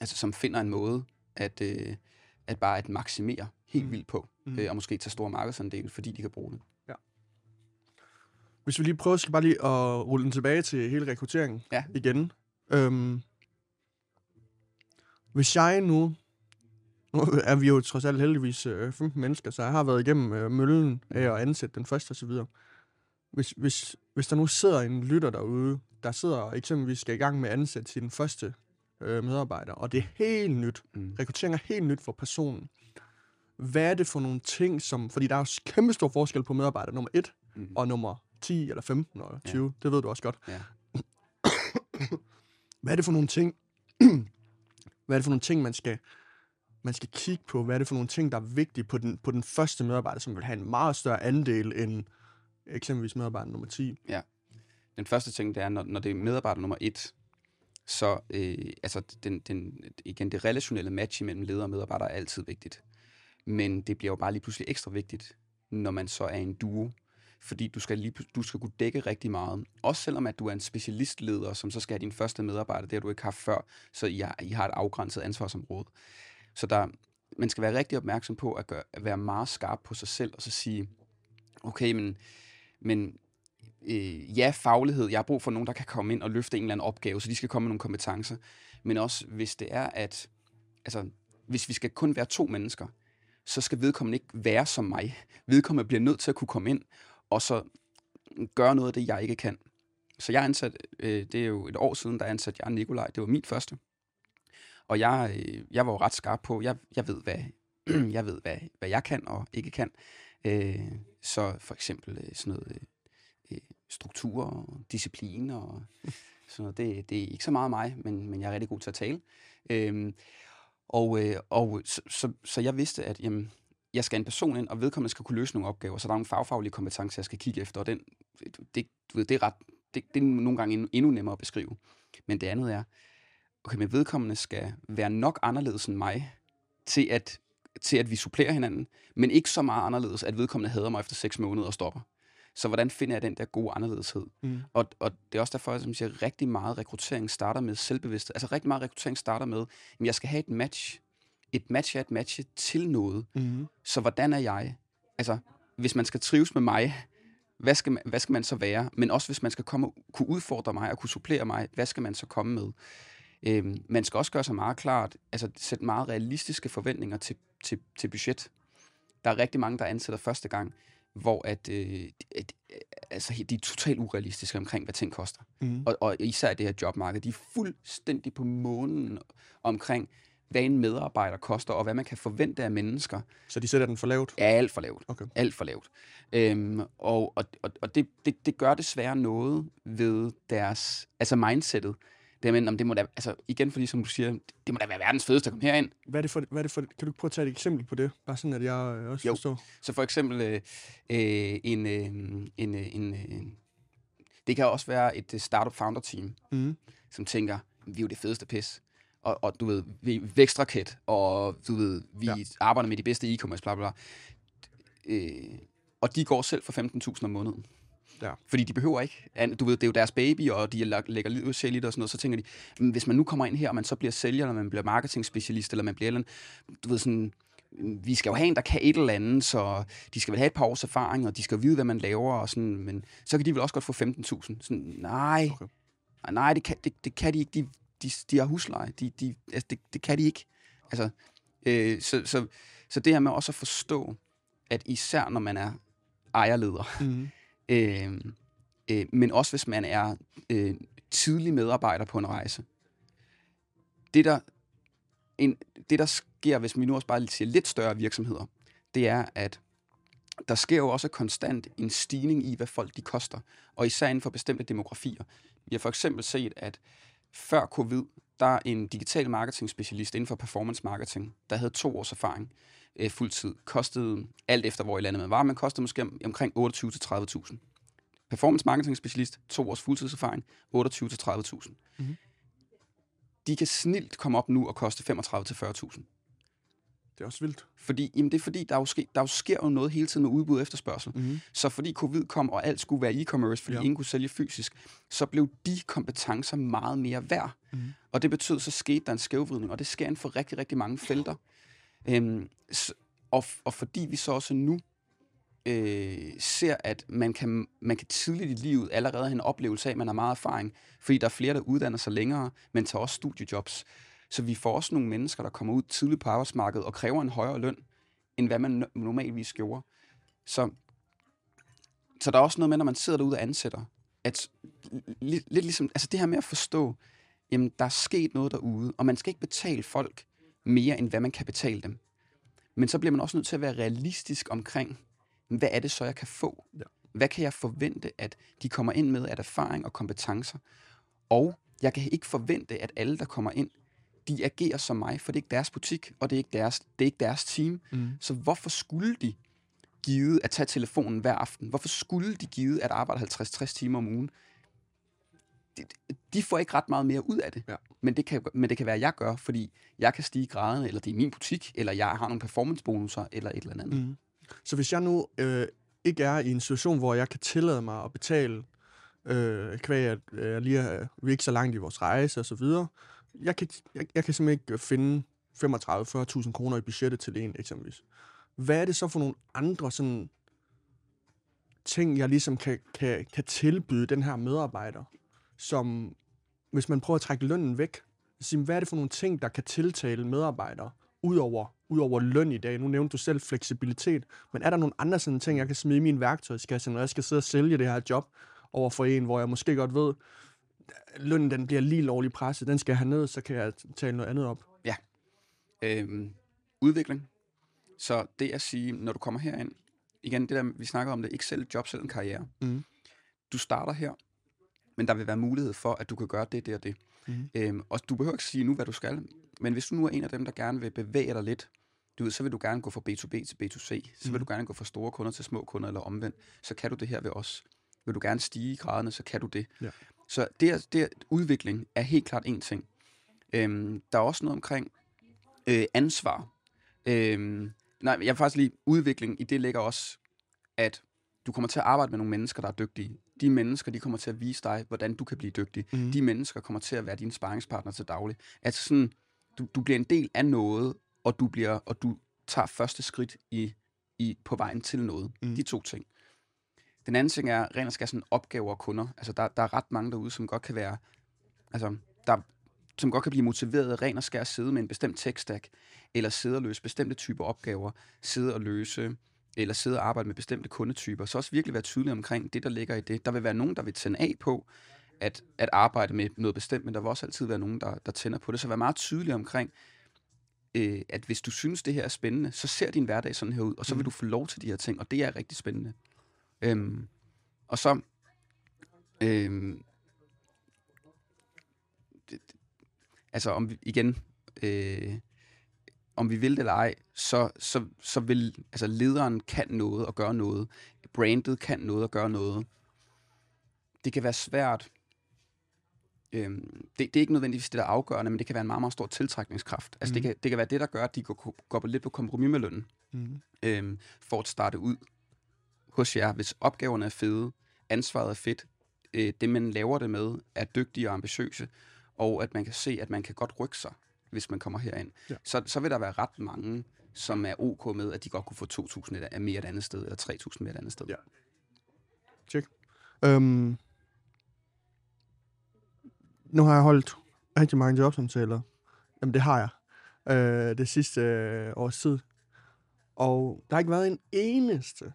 Speaker 1: altså, som finder en måde at, øh, at bare at maksimere helt
Speaker 2: Mm.
Speaker 1: vildt på,
Speaker 2: Mm.
Speaker 1: øh, og måske tage store markedsandele, fordi de kan bruge det.
Speaker 2: Hvis vi lige prøver, skal bare lige at rulle den tilbage til hele rekrutteringen
Speaker 1: Ja.
Speaker 2: igen. Øhm, hvis jeg nu, nu er vi jo trods alt heldigvis øh, 15 mennesker, så jeg har været igennem øh, møllen af at ansætte den første osv. Hvis, hvis, hvis der nu sidder en lytter derude, der sidder og eksempelvis skal i gang med at ansætte sin første øh, medarbejder, og det er helt nyt,
Speaker 1: Mm.
Speaker 2: rekruttering er helt nyt for personen. Hvad er det for nogle ting, som... Fordi der er jo kæmpe stor forskel på medarbejder nummer 1
Speaker 1: Mm.
Speaker 2: og nummer 10 eller 15 eller 20. Ja. Det ved du også godt.
Speaker 1: Ja.
Speaker 2: Hvad er det for nogle ting, hvad er det for nogle ting, man skal, man skal kigge på? Hvad er det for nogle ting, der er vigtige på den, på den første medarbejder, som vil have en meget større andel end eksempelvis medarbejder nummer 10?
Speaker 1: Den første ting, det er, når, når det er medarbejder nummer et, så øh, altså den, den, igen, det relationelle match imellem leder og medarbejder er altid vigtigt. Men det bliver jo bare lige pludselig ekstra vigtigt, når man så er en duo. Fordi du skal, lige, du skal kunne dække rigtig meget. Også selvom at du er en specialistleder, som så skal have din første medarbejder, det har du ikke haft før, så I har, I har et afgrænset ansvarsområde. Så der, man skal være rigtig opmærksom på at, gøre, at være meget skarp på sig selv, og så sige, okay, men, men øh, ja, faglighed. Jeg har brug for nogen, der kan komme ind og løfte en eller anden opgave, så de skal komme med nogle kompetencer. Men også, hvis det er, at altså, hvis vi skal kun være to mennesker, så skal vedkommende ikke være som mig. Vedkommende bliver nødt til at kunne komme ind, og så gøre noget af det, jeg ikke kan. Så jeg ansat, øh, det er jo et år siden, der ansatte jeg Nikolaj. Det var mit første. Og jeg, øh, jeg var jo ret skarp på, jeg, jeg ved, hvad, jeg ved hvad, hvad jeg kan og ikke kan. Øh, så for eksempel øh, sådan noget øh, øh struktur og disciplin og sådan noget. Det, det er ikke så meget mig, men, men jeg er rigtig god til at tale. Øh, og øh, og så, så, så jeg vidste, at jamen, jeg skal en person ind, og vedkommende skal kunne løse nogle opgaver, så der er nogle fagfaglige kompetencer, jeg skal kigge efter, og den, det, du ved, det, er ret, det, det er nogle gange endnu, endnu nemmere at beskrive. Men det andet er, okay, men vedkommende skal være nok anderledes end mig, til at, til at vi supplerer hinanden, men ikke så meget anderledes, at vedkommende hader mig efter 6 måneder og stopper. Så hvordan finder jeg den der gode anderledeshed?
Speaker 2: Mm.
Speaker 1: Og, og det er også derfor, som jeg siger, rigtig meget rekruttering starter med selvbevidsthed. Altså rigtig meget rekruttering starter med, at jeg skal have et match. Et match er et match til noget.
Speaker 2: Mm.
Speaker 1: Så hvordan er jeg? Altså, hvis man skal trives med mig, hvad skal man, hvad skal man så være? Men også hvis man skal komme kunne udfordre mig og kunne supplere mig, hvad skal man så komme med? Øhm, man skal også gøre sig meget klart, altså sætte meget realistiske forventninger til, til, til budget. Der er rigtig mange, der ansætter første gang, hvor at, øh, at, altså, de er totalt urealistiske omkring, hvad ting koster.
Speaker 2: Mm.
Speaker 1: Og, og især det her jobmarked, de er fuldstændig på månen omkring, hvad en medarbejder koster, og hvad man kan forvente af mennesker,
Speaker 2: Så de sætter den for lavt?
Speaker 1: er alt for lavt.
Speaker 2: Okay.
Speaker 1: Alt for lavt. Øhm, og og, og, og det, det, det gør desværre noget ved deres, altså mindsetet. Det, men, om det må da, altså igen, fordi som du siger, det må da være verdens fedeste at komme herind.
Speaker 2: Hvad er det for, hvad er det for, kan du ikke prøve at tage et eksempel på det? Bare sådan, at jeg også
Speaker 1: Jo.
Speaker 2: forstår.
Speaker 1: Så for eksempel øh, øh, en, øh, en, øh, en, øh, det kan også være et startup founder team,
Speaker 2: Mm.
Speaker 1: som tænker, vi er jo det fedeste pis. Og, og du ved, vi vækstraket, og du ved, vi
Speaker 2: ja.
Speaker 1: arbejder med de bedste e-commerce, bla bla bla. Øh, og de går selv for 15.000 om måneden.
Speaker 2: Ja.
Speaker 1: Fordi de behøver ikke. Du ved, det er jo deres baby, og de lægger liv og sjæl i det og sådan noget. Så tænker de, "Men hvis man nu kommer ind her, og man så bliver sælger, eller man bliver marketingspecialist, eller man bliver eller andet, du ved sådan, vi skal jo have en, der kan et eller andet, så de skal vel have et par års erfaring, og de skal vide, hvad man laver, og sådan, men så kan de vel også godt få 15.000. Sådan, nej,
Speaker 2: Okay.
Speaker 1: okay. nej, det kan, det, det kan de ikke. De, de, de har husleje. De, de, altså, det, det kan de ikke. Altså, øh, så, så, så det her med også at forstå, at især når man er ejerleder,
Speaker 2: Mm
Speaker 1: øh, øh, men også hvis man er øh, tidlig medarbejder på en rejse. Det der, en, det, der sker, hvis vi nu også bare siger lidt større virksomheder, det er, at der sker jo også konstant en stigning i, hvad folk de koster, og især inden for bestemte demografier. Vi har for eksempel set, at før covid, der er en digital marketing specialist inden for performance marketing, der havde to års erfaring øh, fuldtid, kostede alt efter, hvor i landet man var, men kostede måske om, omkring 28-30.000. Performance marketing specialist, to års fuldtidserfaring, 28-30.000.
Speaker 2: Mhm.
Speaker 1: De kan snilt komme op nu og koste 35-40.000.
Speaker 2: Det er også vildt.
Speaker 1: Fordi, jamen det er fordi, der jo, ske, der jo sker jo noget hele tiden med udbud og efterspørgsel.
Speaker 2: Mm.
Speaker 1: Så fordi covid kom, og alt skulle være e-commerce, fordi
Speaker 2: Ja.
Speaker 1: ingen kunne sælge fysisk, så blev de kompetencer meget mere værd.
Speaker 2: Mhm.
Speaker 1: Og det betød, så skete der en skævvridning, og det sker inden for rigtig, rigtig mange felter. Øhm, og, og fordi vi så også nu øh, ser, at man kan, man kan tidligt i livet allerede have en oplevelse af, at man har meget erfaring, fordi der er flere, der uddanner sig længere, men tager også studiejobs. Så vi får også nogle mennesker, der kommer ud tidligt på arbejdsmarkedet og kræver en højere løn, end hvad man normalvis gjorde. Så, så der er også noget med, når man sidder derude og ansætter, at lidt, lidt ligesom, altså det her med at forstå, jamen der er sket noget derude, og man skal ikke betale folk mere, end hvad man kan betale dem. Men så bliver man også nødt til at være realistisk omkring, hvad er det så, jeg kan få?
Speaker 2: Ja.
Speaker 1: Hvad kan jeg forvente, at de kommer ind med af erfaring og kompetencer? Og jeg kan ikke forvente, at alle, der kommer ind, de agerer som mig, for det er ikke deres butik, og det er ikke deres, det er ikke deres team.
Speaker 2: Mm.
Speaker 1: Så hvorfor skulle de givet at tage telefonen hver aften? Hvorfor skulle de givet at arbejde 50-60 timer om ugen? De, får ikke ret meget mere ud af det.
Speaker 2: Ja.
Speaker 1: Men, det kan, men det kan være, at jeg gør, fordi jeg kan stige graderne, eller det er min butik, eller jeg har nogle performancebonusser, eller et eller andet.
Speaker 2: Mm. Så hvis jeg nu øh, ikke er i en situation, hvor jeg kan tillade mig at betale, øh, kvæg at øh, jeg lige er, vi er ikke så langt i vores rejse og så videre, jeg kan, jeg, jeg kan simpelthen ikke finde 35-40.000 kroner i budgettet til en eksempelvis. Hvad er det så for nogle andre sådan ting, jeg ligesom kan, kan, kan tilbyde den her medarbejder, som hvis man prøver at trække lønnen væk, sige, hvad er det for nogle ting, der kan tiltale medarbejdere, udover, udover løn i dag? Nu nævnte du selv fleksibilitet, men er der nogle andre sådan ting, jeg kan smide i min værktøjskasse, når jeg skal sidde og sælge det her job over for en, hvor jeg måske godt ved, lønnen den bliver lige lovligt presset, den skal jeg have ned, så kan jeg tale noget andet op.
Speaker 1: Øhm, udvikling. Så det at sige, når du kommer herind, igen, det der, vi snakker om det, ikke selv job, selv en karriere.
Speaker 2: Mhm.
Speaker 1: Du starter her, men der vil være mulighed for, at du kan gøre det, det og det.
Speaker 2: Mhm.
Speaker 1: Øhm, og du behøver ikke sige nu, hvad du skal, men hvis du nu er en af dem, der gerne vil bevæge dig lidt, du ved, så vil du gerne gå fra B2B til B2C, så vil
Speaker 2: Mhm.
Speaker 1: du gerne gå fra store kunder til små kunder, eller omvendt, så kan du det her ved os. Vil du gerne stige i graderne, så kan du det.
Speaker 2: Ja.
Speaker 1: Så det, er, det udvikling er helt klart en ting. Øhm, der er også noget omkring øh, ansvar. Øhm, nej, jeg vil faktisk lige udvikling i det ligger også, at du kommer til at arbejde med nogle mennesker, der er dygtige. De mennesker, de kommer til at vise dig, hvordan du kan blive dygtig.
Speaker 2: Mhm.
Speaker 1: De mennesker kommer til at være dine sparringspartner til daglig. Altså sådan, du, du bliver en del af noget, og du, bliver, og du tager første skridt i, i, på vejen til noget.
Speaker 2: Mhm.
Speaker 1: De to ting. Den anden ting er rent og skær sådan opgaver og kunder. Altså der, der er ret mange derude, som godt kan være, altså der, som godt kan blive motiveret af ren og skær sidde med en bestemt tech-stack, eller sidde og løse bestemte typer opgaver, sidde og løse, eller sidde og arbejde med bestemte kundetyper. Så også virkelig være tydelig omkring det, der ligger i det. Der vil være nogen, der vil tænde af på at, at arbejde med noget bestemt, men der vil også altid være nogen, der, der tænder på det. Så vær meget tydelig omkring, øh, at hvis du synes, det her er spændende, så ser din hverdag sådan her ud, og så vil
Speaker 2: Mhm.
Speaker 1: du få lov til de her ting, og det er rigtig spændende. Øhm, og så, øhm, det, det- altså om vi, igen, øh, om vi vil det eller ej, så, så, så vil, altså lederen kan noget og gøre noget. Brandet kan noget og gøre noget. Det kan være svært. Øhm, det, det er ikke nødvendigvis det, der er afgørende, men det kan være en meget, meget stor tiltrækningskraft. Altså
Speaker 2: Mhm.
Speaker 1: det, kan, det kan være det, der gør, at de går, går på lidt på kompromis med lønnen
Speaker 2: Mm.
Speaker 1: øhm, for at starte ud hos jer, hvis opgaverne er fede, ansvaret er fedt, øh, det man laver det med er dygtige og ambitiøse, og at man kan se, at man kan godt rykke sig, hvis man kommer herind.
Speaker 2: Ja.
Speaker 1: Så, så vil der være ret mange, som er ok med, at de godt kunne få 2.000 et- mere et andet sted, eller 3.000 mere et andet sted.
Speaker 2: Ja. Øhm, nu har jeg holdt rigtig mange jobsamtaler. Jamen, det har jeg. Øh, det sidste øh, års tid. Og der har ikke været en eneste,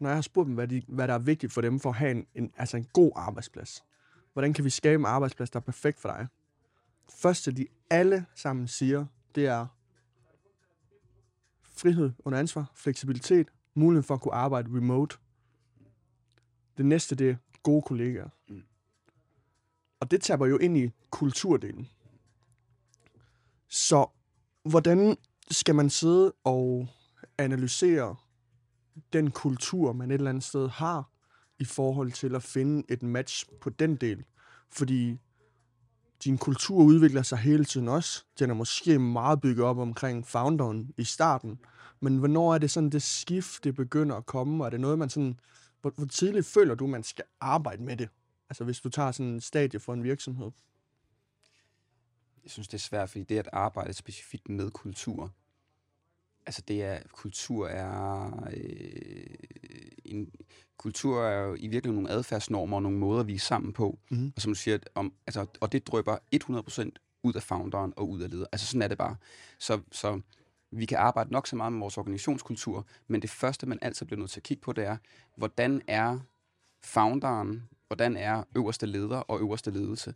Speaker 2: når jeg har spurgt dem, hvad, de, hvad der er vigtigt for dem for at have en, en, altså en god arbejdsplads. Hvordan kan vi skabe en arbejdsplads, der er perfekt for dig? Første, de alle sammen siger, det er frihed under ansvar, fleksibilitet, mulighed for at kunne arbejde remote. Det næste, det er gode kollegaer.
Speaker 1: Mm.
Speaker 2: Og det taber jo ind i kulturdelen. Så hvordan skal man sidde og analysere den kultur, man et eller andet sted har, i forhold til at finde et match på den del? Fordi din kultur udvikler sig hele tiden også. Den er måske meget bygget op omkring founderen i starten. Men hvornår er det sådan, det skift, det begynder at komme? Og er det noget, man sådan... Hvor, hvor tidligt føler du, man skal arbejde med det? Altså hvis du tager sådan en stadie for en virksomhed.
Speaker 1: Jeg synes, det er svært, fordi det at arbejde specifikt med kultur, altså det er, kultur er, øh, en, kultur er jo i virkeligheden nogle adfærdsnormer og nogle måder, vi er sammen på.
Speaker 2: Mhm.
Speaker 1: Og som du siger, om, altså, og det drøber 100% ud af founderen og ud af leder. Altså sådan er det bare. Så, så vi kan arbejde nok så meget med vores organisationskultur, men det første, man altid bliver nødt til at kigge på, det er, hvordan er founderen, hvordan er øverste leder og øverste ledelse,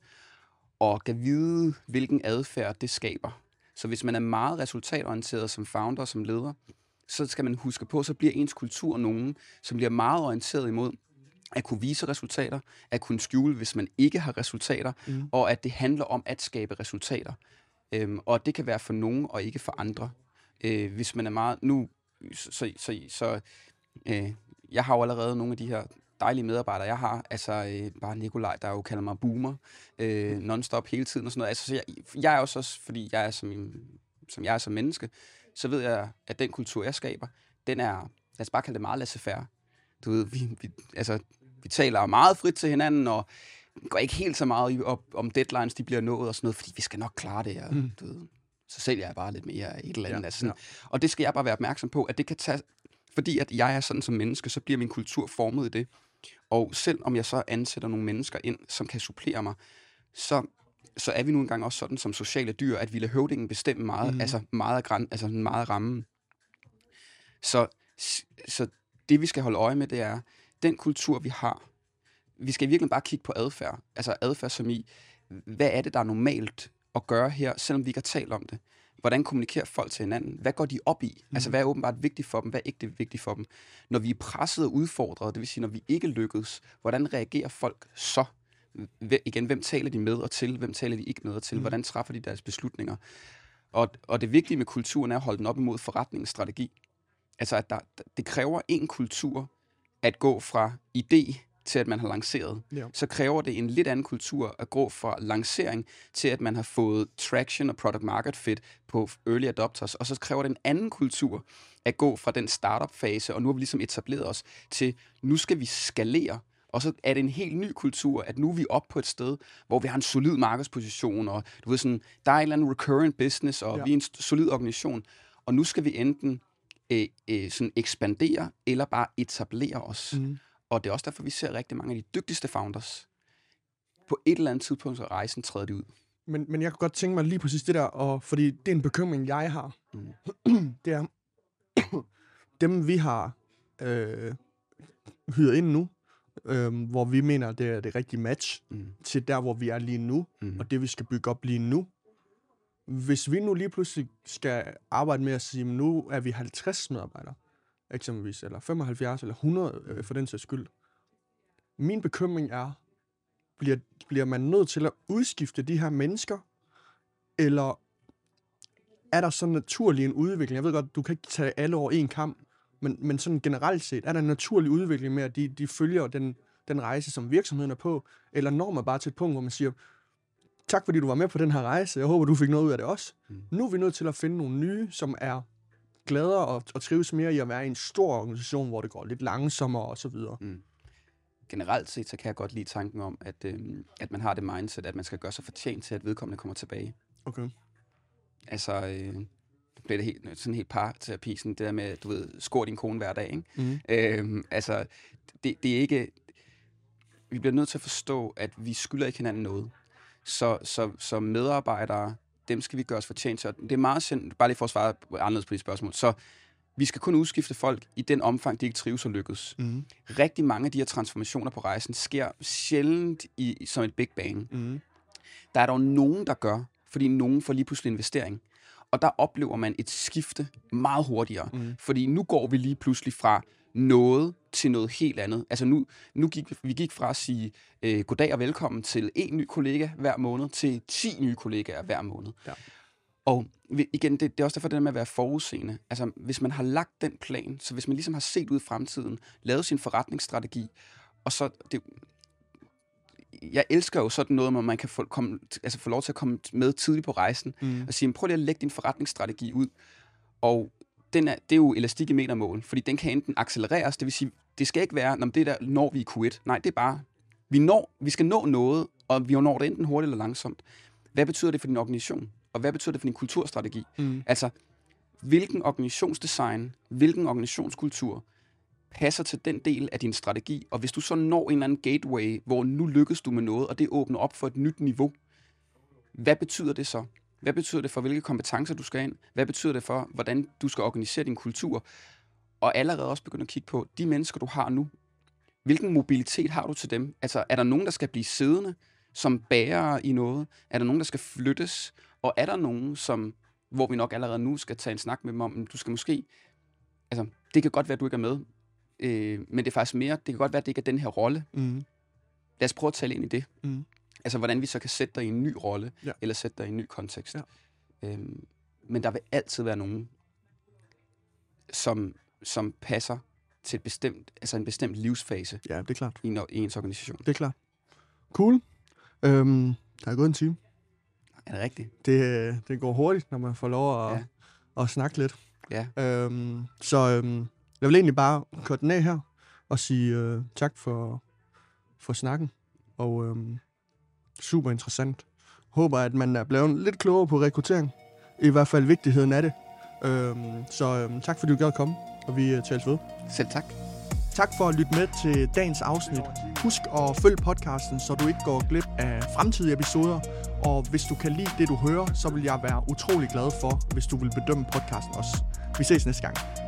Speaker 1: og kan vide, hvilken adfærd det skaber. Så hvis man er meget resultatorienteret som founder, som leder, så skal man huske på, så bliver ens kultur nogen, som bliver meget orienteret imod at kunne vise resultater, at kunne skjule, hvis man ikke har resultater,
Speaker 2: Mm.
Speaker 1: og at det handler om at skabe resultater. Øhm, og det kan være for nogen og ikke for andre. Øh, hvis man er meget... Nu, så, så, så, så øh, jeg har jo allerede nogle af de her dejlige medarbejdere, jeg har. Altså øh, bare Nikolaj, der jo kalder mig boomer, øh, non-stop hele tiden og sådan noget. Altså, så jeg, jeg er også, fordi jeg er som, som jeg er som menneske, så ved jeg, at den kultur, jeg skaber, den er, lad os bare kalde det meget laissez-faire. Du ved, vi, vi, altså, vi taler meget frit til hinanden, og går ikke helt så meget op, om deadlines, de bliver nået og sådan noget, fordi vi skal nok klare det, og
Speaker 2: Mm.
Speaker 1: du ved, så sælger jeg bare lidt mere et eller andet.
Speaker 2: Ja,
Speaker 1: altså sådan,
Speaker 2: ja.
Speaker 1: Og det skal jeg bare være opmærksom på, at det kan tage, fordi at jeg er sådan som menneske, så bliver min kultur formet i det. Og selv om jeg så ansætter nogle mennesker ind, som kan supplere mig, så, så er vi nu engang også sådan som sociale dyr, at vi lader høvdingen bestemme meget, mm. altså meget af, græn, altså meget af rammen. Så, så det, vi skal holde øje med, det er, den kultur, vi har, vi skal virkelig bare kigge på adfærd. Altså adfærd som i, hvad er det, der er normalt at gøre her, selvom vi ikke har talt om det? Hvordan kommunikerer folk til hinanden? Hvad går de op i? Mm. Altså, hvad er åbenbart vigtigt for dem? Hvad er ikke vigtigt for dem? Når vi er presset og udfordret, det vil sige, når vi ikke lykkes, hvordan reagerer folk så? Hvem, igen, hvem taler de med og til? Hvem taler de ikke med og til?
Speaker 2: Mm.
Speaker 1: Hvordan træffer de deres beslutninger? Og, og det vigtige med kulturen er at holde den op imod forretningsstrategi. Altså, at der, det kræver en kultur at gå fra idé til, at man har lanceret.
Speaker 2: Ja.
Speaker 1: Så kræver det en lidt anden kultur at gå fra lancering til, at man har fået traction og product market fit på early adopters. Og så kræver det en anden kultur at gå fra den startup-fase, og nu har vi ligesom etableret os, til nu skal vi skalere. Og så er det en helt ny kultur, at nu er vi oppe på et sted, hvor vi har en solid markedsposition, og du ved sådan, der er en eller anden recurrent business, og
Speaker 2: Ja.
Speaker 1: vi er en solid organisation. Og nu skal vi enten øh, øh, sådan ekspandere, eller bare etablere os.
Speaker 2: Mm.
Speaker 1: Og det er også derfor, vi ser rigtig mange af de dygtigste founders. På et eller andet tidspunkt, så rejsen træder de ud.
Speaker 2: Men, men jeg kunne godt tænke mig lige præcis det der, og, fordi det er en bekymring, jeg har.
Speaker 1: Mm.
Speaker 2: det er, dem vi har øh, hyret ind nu, øh, hvor vi mener, det er det rigtige match
Speaker 1: Mm.
Speaker 2: til der, hvor vi er lige nu,
Speaker 1: Mm.
Speaker 2: og det vi skal bygge op lige nu. Hvis vi nu lige pludselig skal arbejde med at sige, "Men nu er vi 50 medarbejdere, eksempelvis, eller 75 eller 100 øh, for den sags skyld. Min bekymring er, bliver, bliver man nødt til at udskifte de her mennesker, eller er der sådan naturlig en udvikling? Jeg ved godt, du kan ikke tage alle over en kamp, men, men sådan generelt set, er der en naturlig udvikling med, at de, de følger den, den rejse, som virksomheden er på, eller når man bare til et punkt, hvor man siger, tak fordi du var med på den her rejse, jeg håber, du fik noget ud af det også.
Speaker 1: Mm.
Speaker 2: Nu er vi nødt til at finde nogle nye, som er gladere og, og trives mere i at være i en stor organisation, hvor det går lidt langsommere og så videre.
Speaker 1: Generelt set, så kan jeg godt lide tanken om, at, øh, at man har det mindset, at man skal gøre sig fortjent til, at vedkommende kommer tilbage.
Speaker 2: Okay.
Speaker 1: Altså, øh, nu bliver det helt, sådan helt parterapi, sådan det der med, du ved, skår din kone hver dag, ikke?
Speaker 2: Mm.
Speaker 1: Øhm, altså, det, det er ikke... Vi bliver nødt til at forstå, at vi skylder ikke hinanden noget. Så, så, så medarbejdere dem skal vi gøre os fortjent til. Det er meget sind, bare lige for at svare anderledes på de spørgsmål. Så vi skal kun udskifte folk i den omfang, de ikke trives og lykkes.
Speaker 2: Mm.
Speaker 1: Rigtig mange af de her transformationer på rejsen sker sjældent i, som et big bang.
Speaker 2: Mm.
Speaker 1: Der er dog nogen, der gør, fordi nogen får lige pludselig investering. Og der oplever man et skifte meget hurtigere.
Speaker 2: Mm.
Speaker 1: Fordi nu går vi lige pludselig fra noget til noget helt andet. Altså nu, nu gik vi- vi gik fra at sige øh, goddag og velkommen til en ny kollega hver måned, til 10 nye kollegaer hver måned.
Speaker 2: Ja.
Speaker 1: Og igen, det, det er også derfor det der med at være forudseende. Altså hvis man har lagt den plan, så hvis man ligesom har set ud i fremtiden, lavet sin forretningsstrategi, og så... Det, jeg elsker jo sådan noget, hvor man kan få, komme, altså få lov til at komme med tidligt på rejsen,
Speaker 2: Mm.
Speaker 1: og sige, "Men prøv lige at lægge din forretningsstrategi ud. Og den er, det er jo elastik i metermål, fordi den kan enten accelereres, det vil sige, det skal ikke være, når det der når vi i Q1. Nej, det er bare, vi, når, vi skal nå noget, og vi når det enten hurtigt eller langsomt. Hvad betyder det for din organisation? Og hvad betyder det for din kulturstrategi?
Speaker 2: Mm.
Speaker 1: Altså, hvilken organisationsdesign, hvilken organisationskultur passer til den del af din strategi, og hvis du så når en eller anden gateway, hvor nu lykkes du med noget, og det åbner op for et nyt niveau, hvad betyder det så? Hvad betyder det for, hvilke kompetencer du skal ind? Hvad betyder det for, hvordan du skal organisere din kultur? Og allerede også begynde at kigge på, de mennesker, du har nu, hvilken mobilitet har du til dem? Altså, er der nogen, der skal blive siddende som bærere i noget? Er der nogen, der skal flyttes? Og er der nogen, som, hvor vi nok allerede nu skal tage en snak med dem om, du skal måske, altså, det kan godt være, at du ikke er med, øh, men det er faktisk mere, det kan godt være, at det ikke er den her rolle.
Speaker 2: Mm.
Speaker 1: Lad os prøve at tale ind i det.
Speaker 2: Mm.
Speaker 1: Altså, hvordan vi så kan sætte dig i en ny rolle,
Speaker 2: Ja.
Speaker 1: eller sætte dig i en ny kontekst.
Speaker 2: Ja.
Speaker 1: Øhm, men der vil altid være nogen, som, som passer til et bestemt, altså en bestemt livsfase
Speaker 2: Ja, det er klart.
Speaker 1: i, en, i ens organisation.
Speaker 2: Det er klart. Cool. Øhm, der er gået en time.
Speaker 1: Er det rigtigt?
Speaker 2: Det, det går hurtigt, når man får lov at, Ja. at snakke lidt.
Speaker 1: Ja.
Speaker 2: Øhm, så øhm, jeg vil egentlig bare korte den af her og sige øh, tak for, for snakken. Og øhm, super interessant. Håber, at man er blevet lidt klogere på rekruttering. I hvert fald vigtigheden af det. Øhm, så øhm, tak fordi du gad at komme, og vi øh, tales ved.
Speaker 1: Selv tak.
Speaker 2: Tak for at lytte med til dagens afsnit. Husk at følge podcasten, så du ikke går glip af fremtidige episoder. Og hvis du kan lide det, du hører, så vil jeg være utrolig glad for, hvis du vil bedømme podcasten også. Vi ses næste gang.